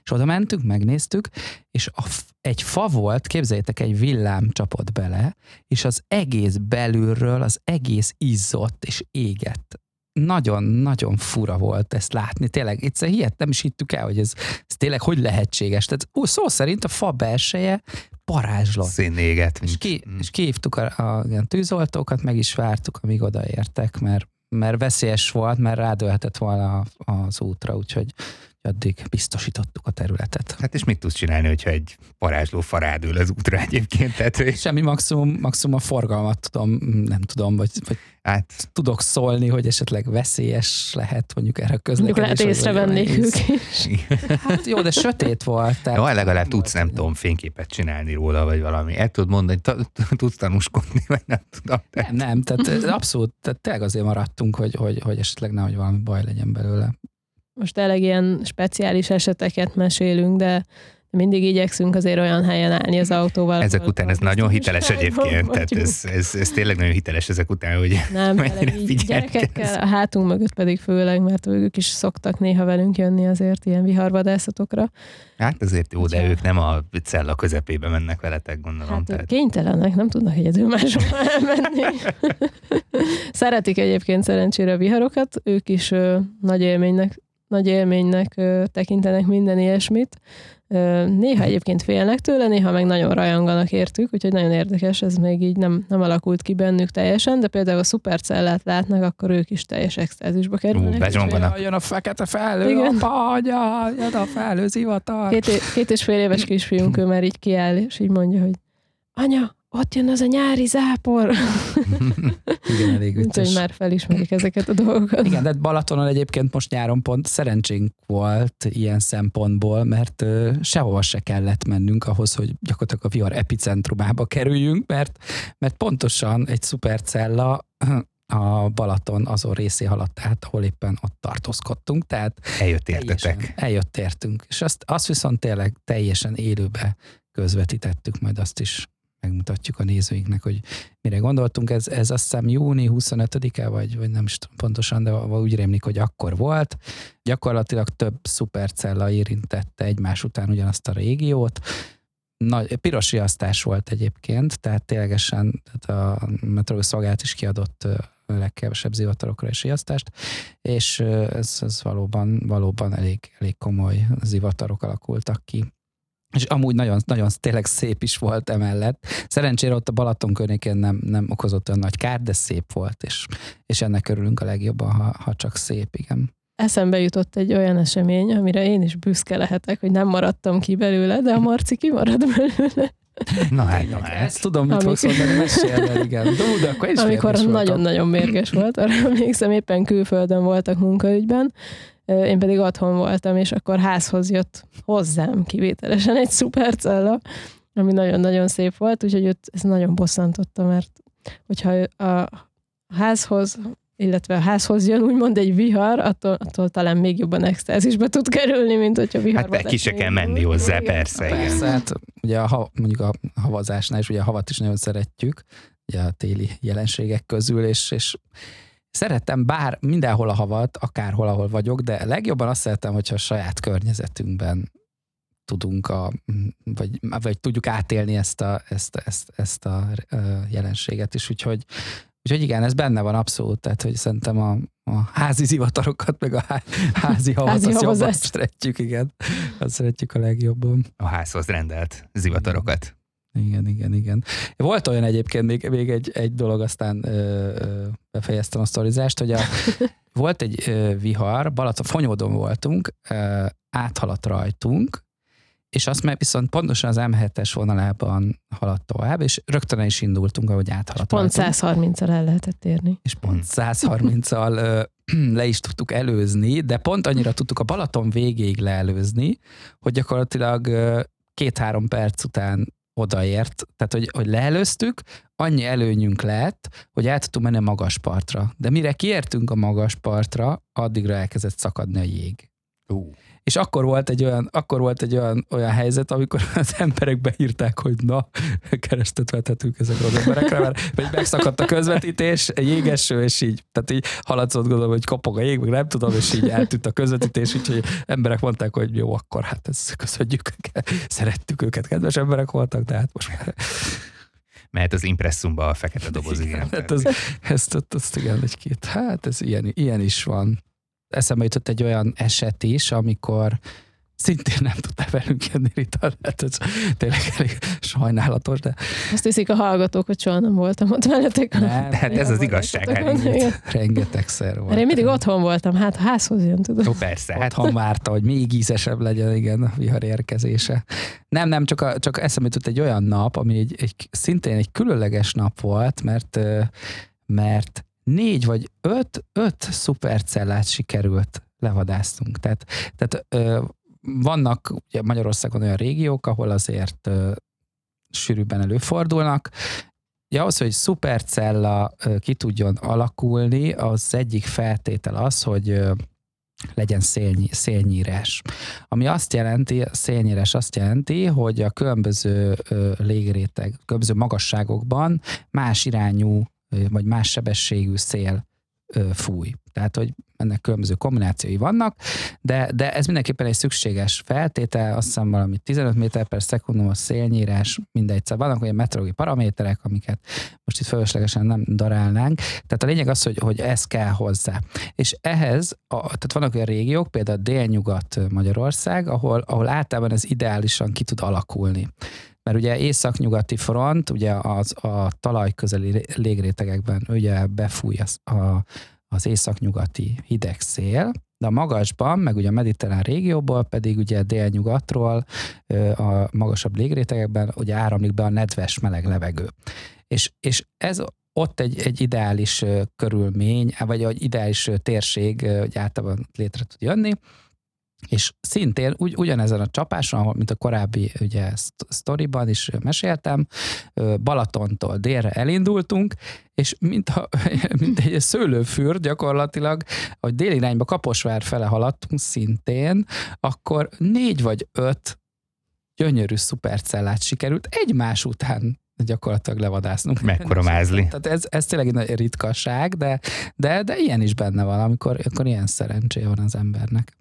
És oda mentünk, megnéztük, és a, egy fa volt, képzeljétek, egy villám csapott bele, és az egész belülről, az egész izzott és égett. Nagyon-nagyon fura volt ezt látni. Tényleg, egyszer hihet, nem is hittük el, hogy ez, ez tényleg hogy lehetséges. Tehát ó, szó szerint a fa belseje parázslott. Színéget. És, ki, mm. és kihívtuk a, a, a tűzoltókat, meg is vártuk, amíg odaértek, mert, mert veszélyes volt, mert rádölhetett volna az útra, úgyhogy addig biztosítottuk a területet. Hát és mit tudsz csinálni, hogyha egy parázsló farád ül az útra egyébként? Tehát, Semmi maximum, maximum a forgalmat tudom, nem tudom, vagy, vagy hát, tudok szólni, hogy esetleg veszélyes lehet mondjuk erre a közlekedés. Mondjuk lehet észrevennék ők is. Hát jó, de sötét volt. Tehát jó, legalább tudsz, nem tudom, fényképet csinálni róla, vagy valami. El tudod mondani, tudsz tanúskodni, vagy nem tudom. Nem, nem, tehát abszolút, tehát tényleg azért maradtunk, hogy, hogy, hogy esetleg nehogy valami baj legyen belőle most tényleg ilyen speciális eseteket mesélünk, de mindig igyekszünk azért olyan helyen állni az autóval. Ezek után ez nagyon hiteles egyébként, tehát ez, ez, ez tényleg nagyon hiteles ezek után, hogy nem, mennyire gyerekekkel, a hátunk mögött pedig főleg, mert ők is szoktak néha velünk jönni azért ilyen viharvadászatokra. Hát azért jó, de ők nem a cella közepébe mennek veletek, gondolom. Hát tehát... kénytelenek, nem tudnak egyedül máshol elmenni. Szeretik egyébként szerencsére a viharokat, ők is ö, nagy élménynek nagy élménynek ö, tekintenek minden ilyesmit. Ö, néha egyébként félnek tőle, néha meg nagyon rajonganak értük, úgyhogy nagyon érdekes, ez még így nem, nem alakult ki bennük teljesen, de például a szupercellát látnak, akkor ők is teljes extázisba kerülnek. Uh, jön a fekete felhő, Igen. apa, anya, jön a felhő zivatar. Két, két és fél éves kisfiunk, ő már így kiáll, és így mondja, hogy anya, ott jön az a nyári zápor. Igen, elég vicces. Úgyhogy már felismerik ezeket a dolgokat. Igen, de Balatonon egyébként most nyáron pont szerencsénk volt ilyen szempontból, mert ö, sehova se kellett mennünk ahhoz, hogy gyakorlatilag a vihar epicentrumába kerüljünk, mert, mert pontosan egy szupercella a Balaton azon részé haladt át, ahol éppen ott tartózkodtunk. Tehát eljött értetek. Eljött értünk. És azt, azt viszont tényleg teljesen élőbe közvetítettük, majd azt is megmutatjuk a nézőinknek, hogy mire gondoltunk. Ez, ez azt hiszem júni 25-e, vagy, vagy nem is tudom pontosan, de úgy rémlik, hogy akkor volt. Gyakorlatilag több szupercella érintette egymás után ugyanazt a régiót. Nagy, piros riasztás volt egyébként, tehát ténylegesen tehát a meteorológus szolgálat is kiadott legkevesebb zivatarokra is riasztást, és ez, ez valóban, valóban elég, elég komoly zivatarok alakultak ki és amúgy nagyon, nagyon tényleg szép is volt emellett. Szerencsére ott a Balaton környékén nem, nem okozott olyan nagy kár, de szép volt, és, és ennek örülünk a legjobban, ha, ha csak szép, igen. Eszembe jutott egy olyan esemény, amire én is büszke lehetek, hogy nem maradtam ki belőle, de a Marci kimarad belőle. Na hát, na hát. Ezt tudom, mit fogsz mondani, mesélj igen. De, de akkor is Amikor nagyon-nagyon mérges volt, arra emlékszem, éppen külföldön voltak munkaügyben, én pedig otthon voltam, és akkor házhoz jött hozzám kivételesen egy szupercella, ami nagyon-nagyon szép volt, úgyhogy őt ez nagyon bosszantotta, mert hogyha a házhoz, illetve a házhoz jön úgymond egy vihar, attól, attól talán még jobban extázisbe tud kerülni, mint hogyha vihar Hát ki se kell menni hozzá, igen. persze. Igen. Persze, hát ugye a, mondjuk a havazásnál is, ugye a havat is nagyon szeretjük, ugye a téli jelenségek közül, és, és Szerettem bár mindenhol a havat, akárhol, ahol vagyok, de legjobban azt szeretem, hogyha a saját környezetünkben tudunk, a, vagy, vagy tudjuk átélni ezt a, ezt, ezt, ezt a jelenséget is. Úgyhogy, úgyhogy igen, ez benne van abszolút, tehát hogy szerintem a, a házi zivatarokat, meg a házi havat, házi azt jobban szeretjük, igen. Azt szeretjük a legjobban. A házhoz rendelt zivatarokat. Igen, igen, igen. Volt olyan egyébként, még, még egy, egy dolog, aztán ö, ö, befejeztem a sztorizást, hogy a, volt egy ö, vihar, Balaton, Fonyódon voltunk, ö, áthaladt rajtunk, és azt meg viszont pontosan az M7-es vonalában haladt tovább, és rögtön is indultunk, ahogy áthaladt. Pont 130-al el lehetett érni. És pont 130-al le is tudtuk előzni, de pont annyira tudtuk a Balaton végéig leelőzni, hogy gyakorlatilag két-három perc után odaért, tehát hogy, hogy leelőztük, annyi előnyünk lett, hogy el tudtunk menni a magas partra. De mire kiértünk a magas partra, addigra elkezdett szakadni a jég. Uh. És akkor volt egy olyan, akkor volt egy olyan, olyan helyzet, amikor az emberek beírták, hogy na, keresztet vethetünk ezekre az emberekre, mert vagy megszakadt a közvetítés, jégeső, és így, tehát így haladszott gondolom, hogy kopog a jég, meg nem tudom, és így eltűnt a közvetítés, úgyhogy emberek mondták, hogy jó, akkor hát ezt köszönjük, szerettük őket, kedves emberek voltak, de hát most már mehet az impresszumba a fekete doboz, igen. hát az, ezt, ezt, ezt igen, egy-két, hát ez ilyen, ilyen is van eszembe jutott egy olyan eset is, amikor szintén nem tudtál velünk jönni, Rita, hát ez tényleg elég sajnálatos, de... Azt hiszik a hallgatók, hogy soha nem voltam ott veletek. Nem, hát ez az igazság. Hát Rengetegszer volt. Én mindig otthon voltam, hát a házhoz jön, tudom. Ó, persze. Hát. Otthon várta, hogy még ízesebb legyen, igen, a vihar érkezése. Nem, nem, csak, a, csak eszembe jutott egy olyan nap, ami egy, egy, szintén egy különleges nap volt, mert mert négy vagy öt, öt szupercellát sikerült levadásztunk. Tehát, tehát ö, vannak ugye Magyarországon olyan régiók, ahol azért ö, sűrűbben előfordulnak. Ja, ahhoz, hogy szupercella ki tudjon alakulni, az egyik feltétel az, hogy legyen szélny, szélnyírás. Ami azt jelenti, szélnyírás azt jelenti, hogy a különböző légréteg, különböző magasságokban más irányú vagy más sebességű szél fúj. Tehát, hogy ennek különböző kombinációi vannak, de, de ez mindenképpen egy szükséges feltétel, azt hiszem valami 15 méter per szekundum a szélnyírás, mindegy, szóval vannak olyan meteorológiai paraméterek, amiket most itt fölöslegesen nem darálnánk. Tehát a lényeg az, hogy, hogy ez kell hozzá. És ehhez, a, tehát vannak olyan régiók, például délnyugat Magyarország, ahol, ahol általában ez ideálisan ki tud alakulni mert ugye északnyugati front, ugye az, a talaj közeli légrétegekben ugye befúj az, a, az északnyugati hideg szél, de a magasban, meg ugye a mediterrán régióból pedig ugye délnyugatról a magasabb légrétegekben ugye áramlik be a nedves meleg levegő. És, és ez ott egy, egy ideális körülmény, vagy egy ideális térség, hogy általában létre tud jönni, és szintén ugy, ugyanezen a csapáson, mint a korábbi ugye, sztoriban is meséltem, Balatontól délre elindultunk, és mint, a, mint egy szőlőfürt gyakorlatilag, hogy délirányba Kaposvár fele haladtunk szintén, akkor négy vagy öt gyönyörű szupercellát sikerült egymás után gyakorlatilag levadásznunk. Mekkora mázli. Tehát ez, ez tényleg egy ritkaság, de, de, de ilyen is benne van, amikor akkor ilyen szerencséje van az embernek.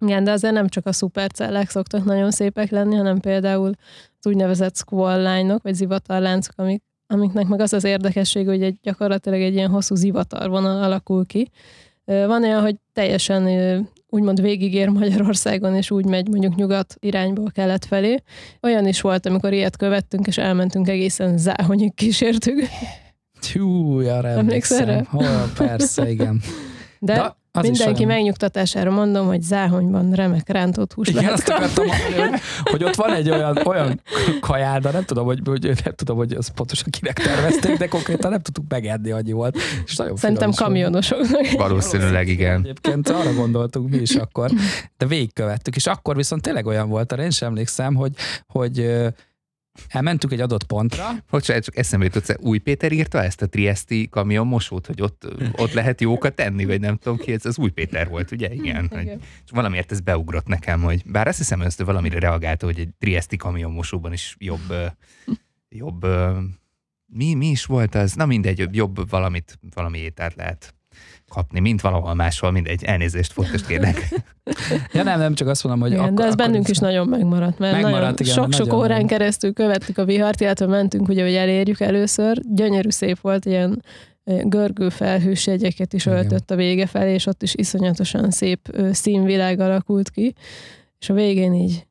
Igen, de azért nem csak a szupercellek szoktak nagyon szépek lenni, hanem például az úgynevezett squall line-ok, vagy zivatarláncok, amik, amiknek meg az az érdekesség, hogy egy, gyakorlatilag egy ilyen hosszú zivatarvonal alakul ki. Van olyan, hogy teljesen úgymond végigér Magyarországon, és úgy megy mondjuk nyugat irányból kelet felé. Olyan is volt, amikor ilyet követtünk, és elmentünk egészen záhonyig kísértük. Hú, arra emlékszem. Hol, persze, igen. De, De az Mindenki megnyugtatására mondom, hogy záhonyban remek rántott hús Igen, azt akartam mondani, hogy, hogy, ott van egy olyan, olyan kajád, de nem tudom, hogy, hogy, nem tudom, hogy az pontosan kinek tervezték, de konkrétan nem tudtuk megenni, annyi volt. És nagyon Szerintem kamionosoknak. Valószínűleg igen. Egyébként arra gondoltunk mi is akkor, de végigkövettük, és akkor viszont tényleg olyan volt, arra én sem emlékszem, hogy, hogy Elmentünk egy adott pontra. Bocsánat, csak eszembe jutott, új Péter írta ezt a Triesti mosót, hogy ott, ott lehet jókat tenni, vagy nem tudom ki, ez az új Péter volt, ugye? Igen. Hogy, és valamiért ez beugrott nekem, hogy bár azt hiszem, hogy valamire reagálta, hogy egy Triesti mosóban is jobb, jobb mi, mi is volt az? Na mindegy, jobb valamit, valami ételt lehet kapni, mint valahol máshol, mindegy, elnézést, fontos kérlek. Ja nem, nem, csak azt mondom, hogy Igen, akkor, de ez akkor bennünk is nagyon megmaradt, mert Megmaradt, nagyon igen, sok-sok nagyon órán keresztül követtük a vihart, illetve mentünk, ugye, hogy elérjük először. Gyönyörű szép volt, ilyen görgő felhős jegyeket is Igen. öltött a vége felé, és ott is iszonyatosan szép színvilág alakult ki. És a végén így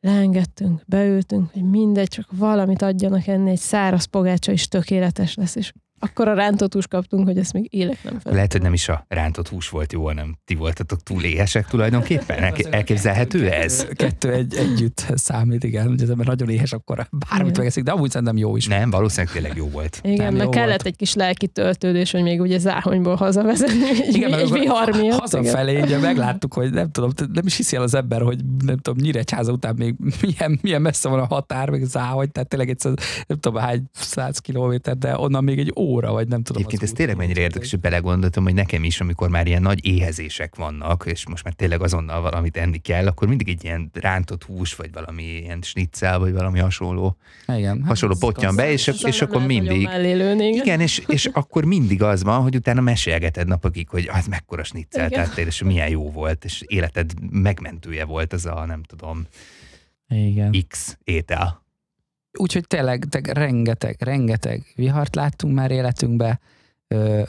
leengedtünk, beültünk, hogy mindegy, csak valamit adjanak enni, egy száraz pogácsa is tökéletes lesz, és akkor a rántott hús kaptunk, hogy ezt még élek nem fel. Lehet, hogy nem is a rántott hús volt jó, hanem ti voltatok túl éhesek tulajdonképpen. Elképzelhető ez? Kettő egy, együtt számít, igen, hogy az ember nagyon éhes, akkor bármit Igen. megeszik, de amúgy szerintem jó is. Nem, valószínűleg tényleg jó volt. Igen, Nem, meg kellett volt. egy kis lelki töltődés, hogy még ugye záhonyból hazavezetni egy, Igen, egy vihar miatt. Hazafelé ugye megláttuk, hogy nem tudom, nem is hiszi el az ember, hogy nem tudom, Nyíregyháza után még milyen, milyen messze van a határ, meg záhogy, tehát tényleg egyszer nem tudom hány száz kilométer, de onnan még egy óra, vagy nem tudom. Egyébként az ez tényleg mennyire érdekes, hogy belegondoltam, hogy nekem is, amikor már ilyen nagy éhezések vannak, és most már tényleg azonnal valamit enni kell, akkor mindig egy ilyen rántott hús, vagy valami ilyen schnitzel, vagy valami hasonló, Igen, hát hasonló ez potyan be, és, és nem akkor mindig, igen. és, és akkor mindig az van, hogy utána mesélgeted napokig, hogy az mekkora schnitzel tettél, és milyen jó volt, és életed megmentője volt ez a, nem tudom, Igen. X étel. Úgyhogy tényleg, tényleg rengeteg, rengeteg vihart láttunk már életünkbe.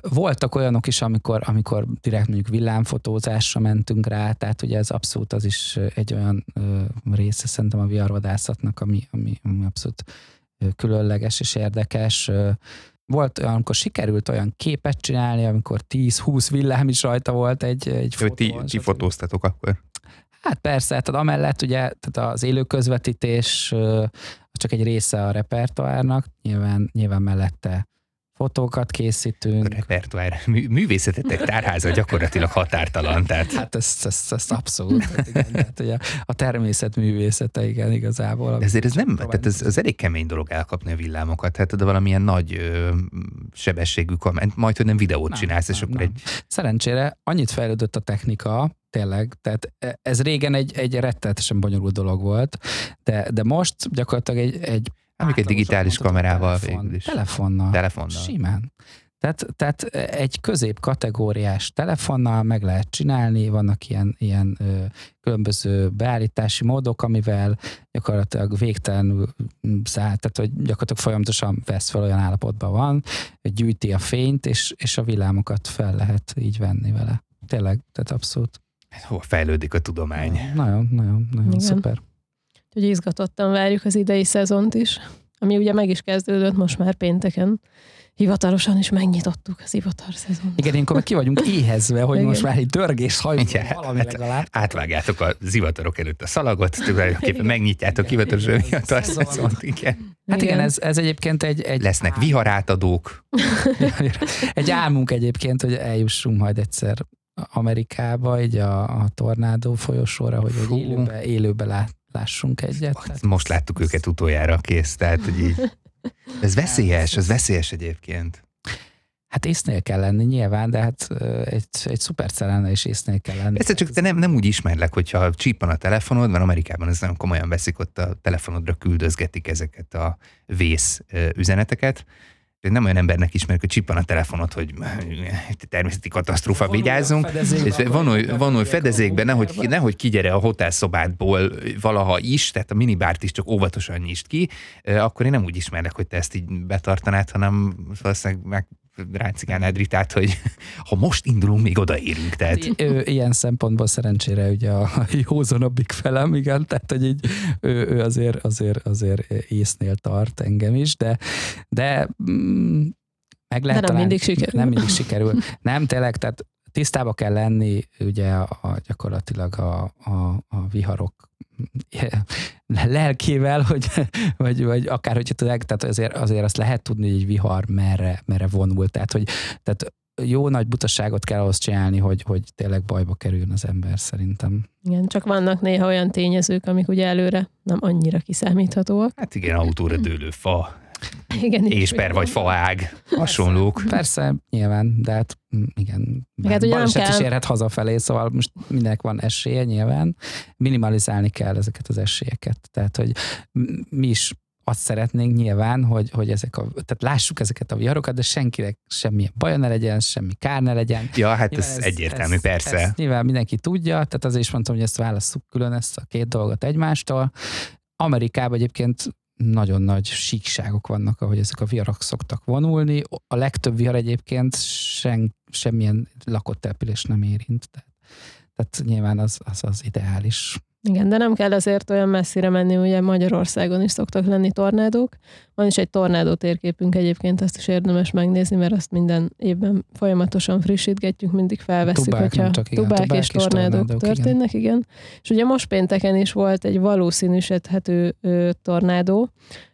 Voltak olyanok is, amikor, amikor direkt mondjuk villámfotózásra mentünk rá, tehát ugye ez abszolút az is egy olyan része szerintem a viharvadászatnak, ami, ami, ami abszolút különleges és érdekes. Volt olyan, amikor sikerült olyan képet csinálni, amikor 10-20 villám is rajta volt egy, egy ti, fotón, ti stb. fotóztatok akkor? Hát persze, tehát amellett ugye tehát az élő közvetítés csak egy része a repertoárnak, nyilván, nyilván mellette fotókat készítünk. repertoár, mű, művészetetek tárháza gyakorlatilag határtalan, tehát Hát ezt, ezt, ezt abszolút, hát igen, tehát ugye a természet művészete, igen, igazából. De ezért ez nem, tehát ez, ez elég kemény dolog elkapni a villámokat, hát de valamilyen nagy ö, sebességű kamerát, majd, hogy nem videót Nem, csinálsz, és nem, akkor nem. egy Szerencsére annyit fejlődött a technika, tényleg, tehát ez régen egy, egy rettenetesen bonyolult dolog volt, de, de most gyakorlatilag egy, egy Amik egy digitális kamerával telefon, végül is. Telefonnal. telefonnal. Simán. Tehát, tehát egy közép kategóriás telefonnal meg lehet csinálni, vannak ilyen, ilyen ö, különböző beállítási módok, amivel gyakorlatilag végtelenül mm, száll, tehát hogy gyakorlatilag folyamatosan vesz fel olyan állapotban van, hogy gyűjti a fényt, és, és a villámokat fel lehet így venni vele. Tényleg, tehát abszolút. Hova fejlődik a tudomány? Nagyon, nagyon, nagyon Igen. szuper. Úgyhogy izgatottan várjuk az idei szezont is, ami ugye meg is kezdődött most már pénteken. Hivatalosan is megnyitottuk az ivatar szezont. Igen, ilyenkor meg ki vagyunk éhezve, hogy Igen. most már egy dörgés hajunk, Igen, valami hát- legalább. Átvágjátok a zivatarok előtt a szalagot, tulajdonképpen megnyitjátok hivatalosan Igen, a szezon. szezont, igen. Hát igen, ez, ez egyébként egy, egy Lesznek viharátadók, Egy álmunk egyébként, hogy eljussunk majd egyszer Amerikába, így a, a tornádó folyosóra, hogy, élőbe, élőbe lát, lássunk egyet. Tehát most láttuk őket utoljára kész, tehát hogy így. Ez veszélyes, ez veszélyes egyébként. Hát észnél kell lenni nyilván, de hát egy, egy szuper lenne és észnél kell lenni. Persze csak te nem, nem úgy ismerlek, hogyha csípan a telefonod, mert Amerikában ez nagyon komolyan veszik, ott a telefonodra küldözgetik ezeket a vész üzeneteket. Nem olyan embernek ismerek, hogy csippan a telefonod, hogy természeti katasztrófa, a vigyázzunk. És akkor vonulj, minden vonulj följöjjek a fedezékbe, nehogy, nehogy kigyere a hotelszobádból valaha is, tehát a minibárt is csak óvatosan nyisd ki, akkor én nem úgy ismerlek, hogy te ezt így betartanád, hanem valószínűleg meg rácigálnád Ritát, hogy ha most indulunk, még odaérünk. Tehát Hát Ő, ilyen szempontból szerencsére ugye a józanabbik felem, igen, tehát hogy így ő, ő azért, azért, azért észnél tart engem is, de, de mm, meg lehet nem talán, mindig sikerül. Nem mindig sikerül. Nem, tényleg, tehát tisztába kell lenni ugye a, a gyakorlatilag a, a, a viharok lelkével, hogy, vagy, vagy akár, hogyha tudják, tehát azért, azért azt lehet tudni, hogy egy vihar merre, merre vonul. Tehát, hogy tehát jó nagy butaságot kell ahhoz csinálni, hogy, hogy tényleg bajba kerüljön az ember szerintem. Igen, csak vannak néha olyan tényezők, amik ugye előre nem annyira kiszámíthatóak. hát igen, autóra dőlő fa, Igen, ésper még vagy faág, hasonlók. Persze, nyilván, de hát mm, igen, hát ugye baleset is érhet hazafelé, szóval most mindenek van esélye nyilván, minimalizálni kell ezeket az esélyeket. Tehát, hogy mi is azt szeretnénk nyilván, hogy, hogy ezek a, tehát lássuk ezeket a viharokat, de senkinek semmilyen baja ne legyen, semmi kár ne legyen. Ja, hát ez, ez egyértelmű, ez, persze. Ezt nyilván mindenki tudja, tehát azért is mondtam, hogy ezt válasszuk külön, ezt a két dolgot egymástól. Amerikában egyébként nagyon nagy síkságok vannak, ahogy ezek a viharok szoktak vonulni. A legtöbb vihar egyébként sen, semmilyen lakott település nem érint. Tehát nyilván az, az az ideális igen, de nem kell azért olyan messzire menni, ugye Magyarországon is szoktak lenni tornádók. Van is egy tornádó térképünk egyébként, azt is érdemes megnézni, mert azt minden évben folyamatosan frissítgetjük, mindig felveszünk, tubák, hogyha csak, igen, tubák, tubák és tornádók, tornádók történnek, igen. igen. És ugye most pénteken is volt egy valószínűsíthető ö, tornádó,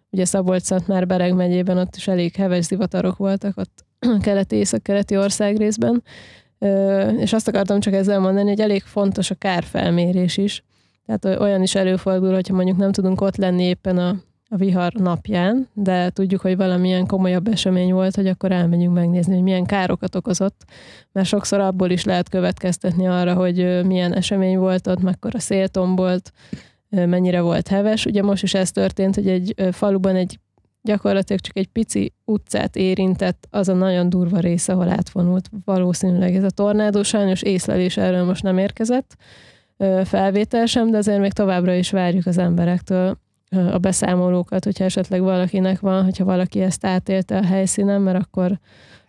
ugye szabolcs már Bereg megyében ott is elég heves zivatarok voltak, ott keleti, észak-keleti országrészben, ö, és azt akartam csak ezzel mondani, hogy elég fontos a kárfelmérés is, tehát olyan is előfordul, hogyha mondjuk nem tudunk ott lenni éppen a, a vihar napján, de tudjuk, hogy valamilyen komolyabb esemény volt, hogy akkor elmegyünk megnézni, hogy milyen károkat okozott, mert sokszor abból is lehet következtetni arra, hogy milyen esemény volt ott, mekkora széltombolt, mennyire volt heves. Ugye most is ez történt, hogy egy faluban egy gyakorlatilag csak egy pici utcát érintett az a nagyon durva része, ahol átvonult valószínűleg ez a tornádó. Sajnos észlelés erről most nem érkezett, felvétel sem, de azért még továbbra is várjuk az emberektől a beszámolókat, hogyha esetleg valakinek van, hogyha valaki ezt átélte a helyszínen, mert akkor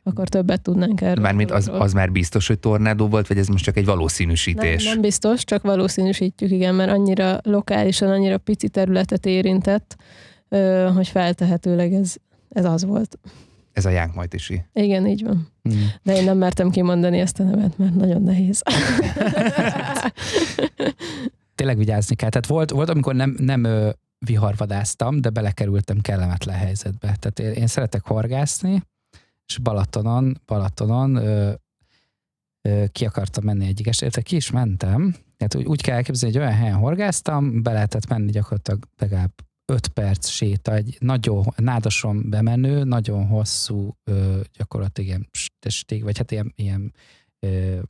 akkor többet tudnánk erről. Mármint az, az már biztos, hogy tornádó volt, vagy ez most csak egy valószínűsítés? Nem, nem biztos, csak valószínűsítjük, igen, mert annyira lokálisan, annyira pici területet érintett, hogy feltehetőleg ez, ez az volt. Ez a Jánk Majtisi. Igen, így van. De én nem mertem kimondani ezt a nevet, mert nagyon nehéz. Tényleg vigyázni kell. Tehát volt, volt amikor nem, nem viharvadáztam, de belekerültem kellemetlen helyzetbe. Tehát én, én szeretek horgászni, és Balatonon, Balatonon ö, ö, ki akartam menni egyik estére, ki is mentem, tehát úgy, úgy kell elképzelni, hogy olyan helyen horgáztam, be lehetett menni gyakorlatilag legalább 5 perc séta, egy nagyon nádason bemenő, nagyon hosszú, ö, gyakorlatilag ilyen stég, vagy hát ilyen, ilyen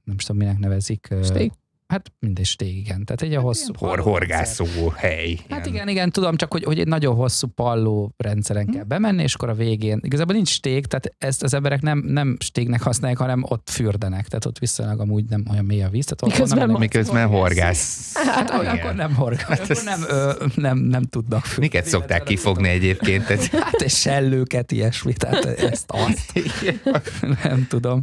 nem tudom, minek nevezik. Ö, stég. Hát mindegy stég, igen. Tehát egy hát hosszú... Hor, horgászó hely. Hát igen, igen, tudom, csak hogy, hogy egy nagyon hosszú palló rendszeren kell hm. bemenni, és akkor a végén, igazából nincs stég, tehát ezt az emberek nem, nem stégnek használják, hanem ott fürdenek, tehát ott viszonylag amúgy nem olyan mély a víz. Tehát miközben, nem, miközben horgász. Hát akkor nem horgász, hát akkor nem, ö, nem, nem tudnak fürdeni. Miket szokták kifogni egyébként? Hát és sellőket, ilyesmi, tehát ezt azt. nem tudom.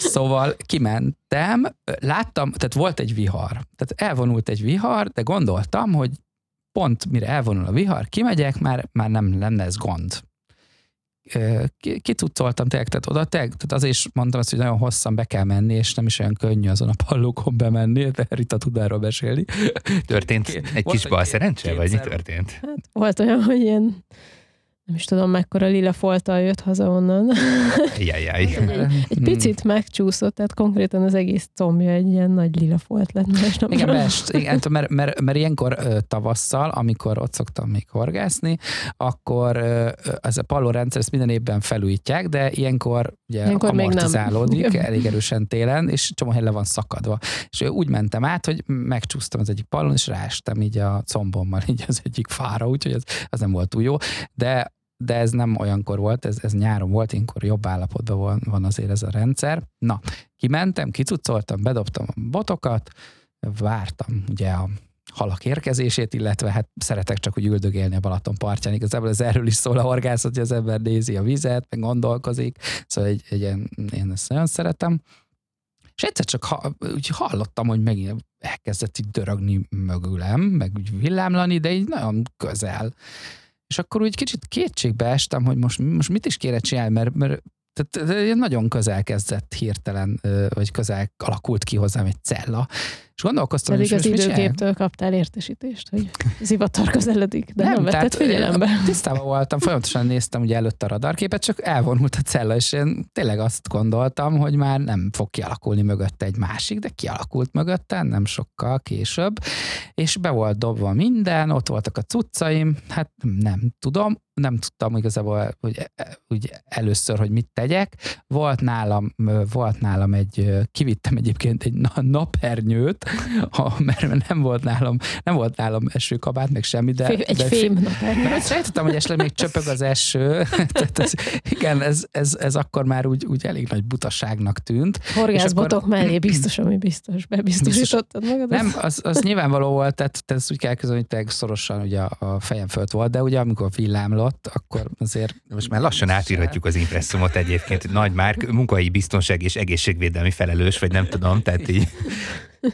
Szóval kimentem, láttam, tehát volt egy vihar. Tehát elvonult egy vihar, de gondoltam, hogy pont mire elvonul a vihar, kimegyek, már, már nem lenne ez gond. Kicucoltam tényleg, tehát oda tényleg, tehát azért is mondtam azt, hogy nagyon hosszan be kell menni, és nem is olyan könnyű azon a pallókon bemenni, de Rita tud erről mesélni. Történt egy kis bal szerencse, vagy mi történt? Hát volt olyan, hogy ilyen nem is tudom, mekkora lila folttal jött haza onnan. Jajjaj. egy, egy picit megcsúszott, tehát konkrétan az egész combja egy ilyen nagy lila folt lett másnapra. Igen, best, igen mert, mert, mert ilyenkor tavasszal, amikor ott szoktam még horgászni, akkor ez a pallórendszer ezt minden évben felújítják, de ilyenkor ugye ilyenkor amortizálódik elég erősen télen, és csomó hely le van szakadva. És úgy mentem át, hogy megcsúsztam az egyik pallon, és ráestem így a combommal így az egyik fára, úgyhogy ez, az nem volt túl jó. De de ez nem olyankor volt, ez, ez nyáron volt, inkor jobb állapotban van, van azért ez a rendszer. Na, kimentem, kicucoltam, bedobtam a botokat, vártam ugye a halak érkezését, illetve hát szeretek csak úgy üldögélni a Balaton partján. Igazából ez erről is szól a horgászat, hogy az ember nézi a vizet, meg gondolkozik, szóval egy, egy ilyen, én ezt nagyon szeretem. És egyszer csak ha, úgy hallottam, hogy megint elkezdett itt dörögni mögülem, meg úgy villámlani, de így nagyon közel. És akkor úgy kicsit kétségbe estem, hogy most, most mit is kéne csinálni, mert, mert tehát nagyon közel kezdett hirtelen, vagy közel alakult ki hozzám egy cella, és gondolkoztam, Pedig az időképtől kaptál értesítést, hogy zivatar közeledik, de nem, nem vetted figyelembe. Tisztában voltam, folyamatosan néztem ugye előtt a radarképet, csak elvonult a cella, és én tényleg azt gondoltam, hogy már nem fog kialakulni mögötte egy másik, de kialakult mögötte, nem sokkal később, és be volt dobva minden, ott voltak a cuccaim, hát nem tudom, nem tudtam igazából, hogy, hogy először, hogy mit tegyek. Volt nálam, volt nálam egy, kivittem egyébként egy napernyőt, ha, mert nem volt nálam, nem volt nálam esőkabát, meg semmi, de... Fé- egy de fém Hát sejtettem, hogy esetleg még csöpög az eső. Tehát ez, igen, ez, ez, ez, akkor már úgy, úgy elég nagy butaságnak tűnt. Horgászbotok akkor... mellé biztos, ami biztos. Bebiztosítottad magad. Nem, az, az nyilvánvaló volt, tehát, tehát ezt úgy kell közölni, hogy szorosan ugye a, a fejem fölött volt, de ugye amikor villámlott, akkor azért... Most már lassan átírhatjuk az impresszumot egyébként. Nagy már munkai biztonság és egészségvédelmi felelős, vagy nem tudom, tehát így...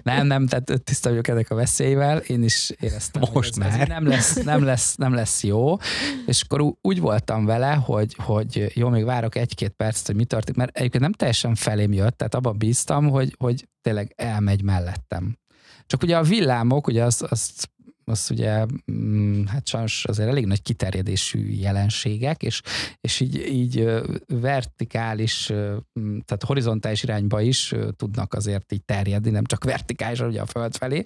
Nem, nem, tehát tiszta vagyok ennek a veszélyvel, én is éreztem. Most már. Ez nem, lesz, nem, lesz, nem lesz jó, és akkor úgy voltam vele, hogy, hogy jó, még várok egy-két percet, hogy mi történik, mert egyébként nem teljesen felém jött, tehát abban bíztam, hogy, hogy tényleg elmegy mellettem. Csak ugye a villámok, ugye azt, azt az ugye, mm, hát sajnos azért elég nagy kiterjedésű jelenségek, és, és így, így vertikális, mm, tehát horizontális irányba is tudnak azért így terjedni, nem csak vertikálisan ugye a föld felé,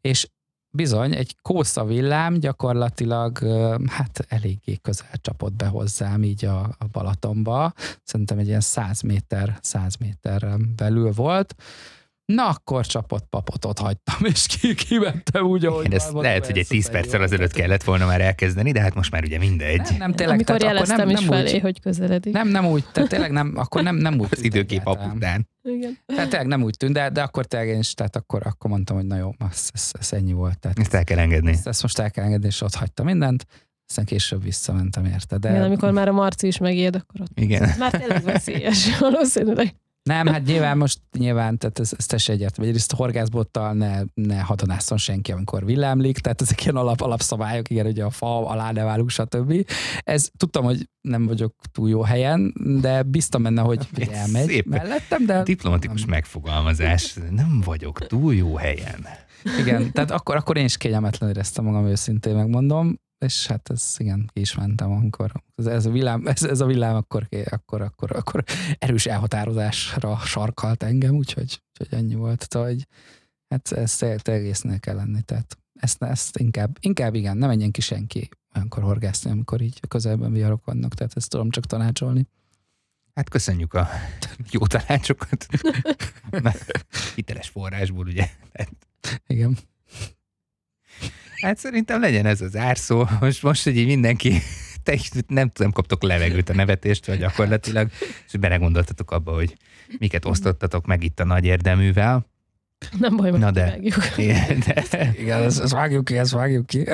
és bizony, egy kósza villám gyakorlatilag hát eléggé közel csapott be hozzám így a, a Balatonba. Szerintem egy ilyen 100 méter, 100 méter belül volt Na, akkor csapott papot ott hagytam, és ki, kimentem úgy, ahogy Én ezt lehet, hogy egy 10 perccel azelőtt kellett volna már elkezdeni, de hát most már ugye mindegy. Nem, nem tényleg. Amikor tehát akkor nem, is nem felé, úgy, hogy közeledik. Nem, nem úgy, tehát tényleg nem, akkor nem, nem úgy. Az időkép után. Igen. Tehát tényleg nem úgy tűnt, de, de akkor tényleg én is, tehát akkor, akkor mondtam, hogy na jó, ez, ez, ez ennyi volt. Tehát ezt el kell engedni. Ezt, ezt most el kell engedni, és ott hagytam mindent. Aztán később visszamentem érte. De... Igen, amikor már a Marci is megijed, akkor ott Igen. már tényleg veszélyes, valószínűleg. Nem, hát nyilván most nyilván, tehát ez, ez teljesen egyértelmű. Egyrészt a horgászbottal ne, ne hatonászon senki, amikor villámlik, tehát ezek ilyen alap, alapszabályok, igen, ugye a fa alá ne válunk, stb. Ez tudtam, hogy nem vagyok túl jó helyen, de biztam benne, hogy elmegy Szép. mellettem, de... Diplomatikus nem. megfogalmazás. Nem vagyok túl jó helyen. Igen, tehát akkor, akkor én is kényelmetlen éreztem magam őszintén, megmondom és hát ez igen, ki is mentem, amikor ez, ez a villám, ez, ez a villám akkor, akkor, akkor, akkor erős elhatározásra sarkalt engem, úgyhogy, úgyhogy ennyi volt. Tehát, hogy hát ezt egésznél kell lenni, tehát ezt, ezt inkább, inkább igen, ne menjen ki senki olyankor horgászni, amikor így a közelben viharok vannak, tehát ezt tudom csak tanácsolni. Hát köszönjük a jó tanácsokat. Hiteles forrásból, ugye? Igen. Hát szerintem legyen ez az árszó. Most, most hogy így mindenki te nem, nem kaptok levegőt a nevetést, vagy gyakorlatilag, és belegondoltatok abba, hogy miket osztottatok meg itt a nagy érdeművel. Nem baj, Na de, de, igen, ezt, ezt vágjuk ki, ezt vágjuk ki.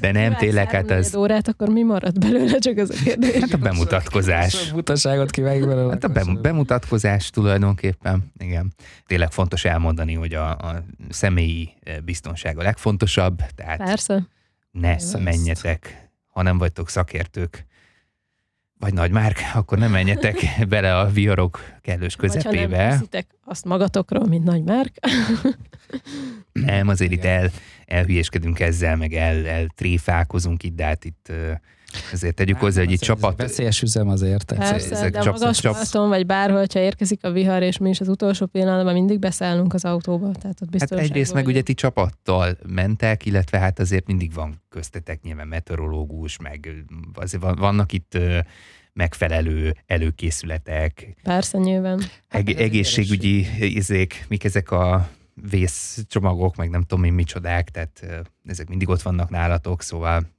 De nem, tényleg, hát ez... órát, akkor mi marad belőle, csak az a kérdés. Hát a bemutatkozás. A butaságot kivágjuk belőle. Hát a bem- bemutatkozás tulajdonképpen, igen. Tényleg fontos elmondani, hogy a, a személyi eh, biztonság a legfontosabb, tehát Persze. ne Persze. menjetek, ha nem vagytok szakértők, vagy nagy márk, akkor nem menjetek bele a viharok kellős közepébe. Vagy ha nem azt magatokról, mint nagy márk. nem, azért itt el, elhülyéskedünk ezzel, meg el, eltréfálkozunk itt, de hát itt ezért tegyük hát, hozzá, hogy itt csapat... Veszélyes üzem azért. Persze, ezek de csap, magas csap... Vagy bárhol, ha érkezik a vihar, és mi is az utolsó pillanatban mindig beszállunk az autóba. Tehát ott hát egyrészt meg ugye ti csapattal mentek, illetve hát azért mindig van köztetek nyilván meteorológus, meg azért vannak itt megfelelő előkészületek. Persze, nyilván. Hát Eg- egészségügyi izék, mik ezek a vészcsomagok, meg nem tudom én micsodák, tehát ezek mindig ott vannak nálatok, szóval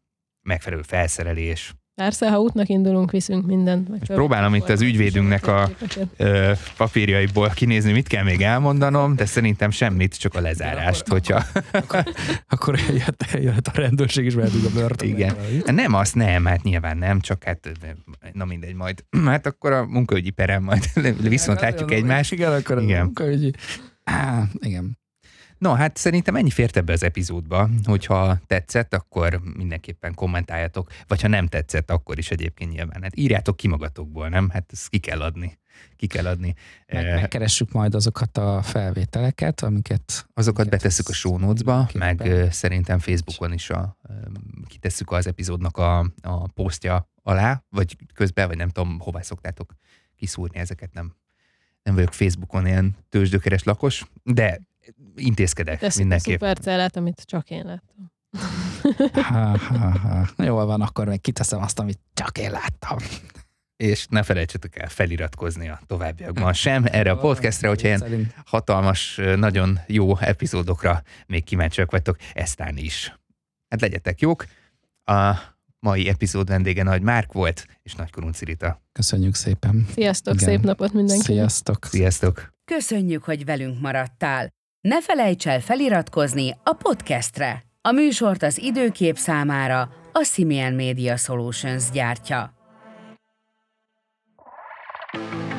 megfelelő felszerelés. Persze, ha útnak indulunk, viszünk mindent. Meg próbálom itt az ügyvédünknek a ö, papírjaiból kinézni, mit kell még elmondanom, de szerintem semmit, csak a lezárást, akkor, hogyha... Akkor, akkor jött, jött a rendőrség is, mert a börtön. Igen. Nem, azt nem, hát nyilván nem, csak hát na mindegy, majd hát akkor a munkaügyi perem majd viszont látjuk egymást. Igen, akkor igen. a munkaügyi... Á, igen. No, hát szerintem ennyi fért ebbe az epizódba, hogyha tetszett, akkor mindenképpen kommentáljatok, vagy ha nem tetszett, akkor is egyébként nyilván. Hát írjátok ki magatokból, nem? Hát ezt ki kell adni. Ki kell adni. Meg, eh, megkeressük majd azokat a felvételeket, amiket... Azokat amiket betesszük a show notes-ba, meg uh, szerintem Facebookon is a, kitesszük az epizódnak a, a posztja alá, vagy közben, vagy nem tudom, hová szoktátok kiszúrni ezeket, nem nem vagyok Facebookon ilyen tőzsdökeres lakos, de intézkedek Teszik mindenképp. a szupercellát, amit csak én láttam. ha, ha, ha. Jól van, akkor meg kiteszem azt, amit csak én láttam. és ne felejtsetek el feliratkozni a továbbiakban sem erre a podcastre, hogyha ilyen hatalmas, nagyon jó epizódokra még kíváncsiak vagytok, eztán is. Hát legyetek jók. A mai epizód vendége Nagy Márk volt, és Nagy Kurunci Rita. Köszönjük szépen. Sziasztok, Igen. szép napot mindenkinek. Sziasztok. Sziasztok. Köszönjük, hogy velünk maradtál. Ne felejts el feliratkozni a podcastre! A műsort az időkép számára a Simian Media Solutions gyártja. thank you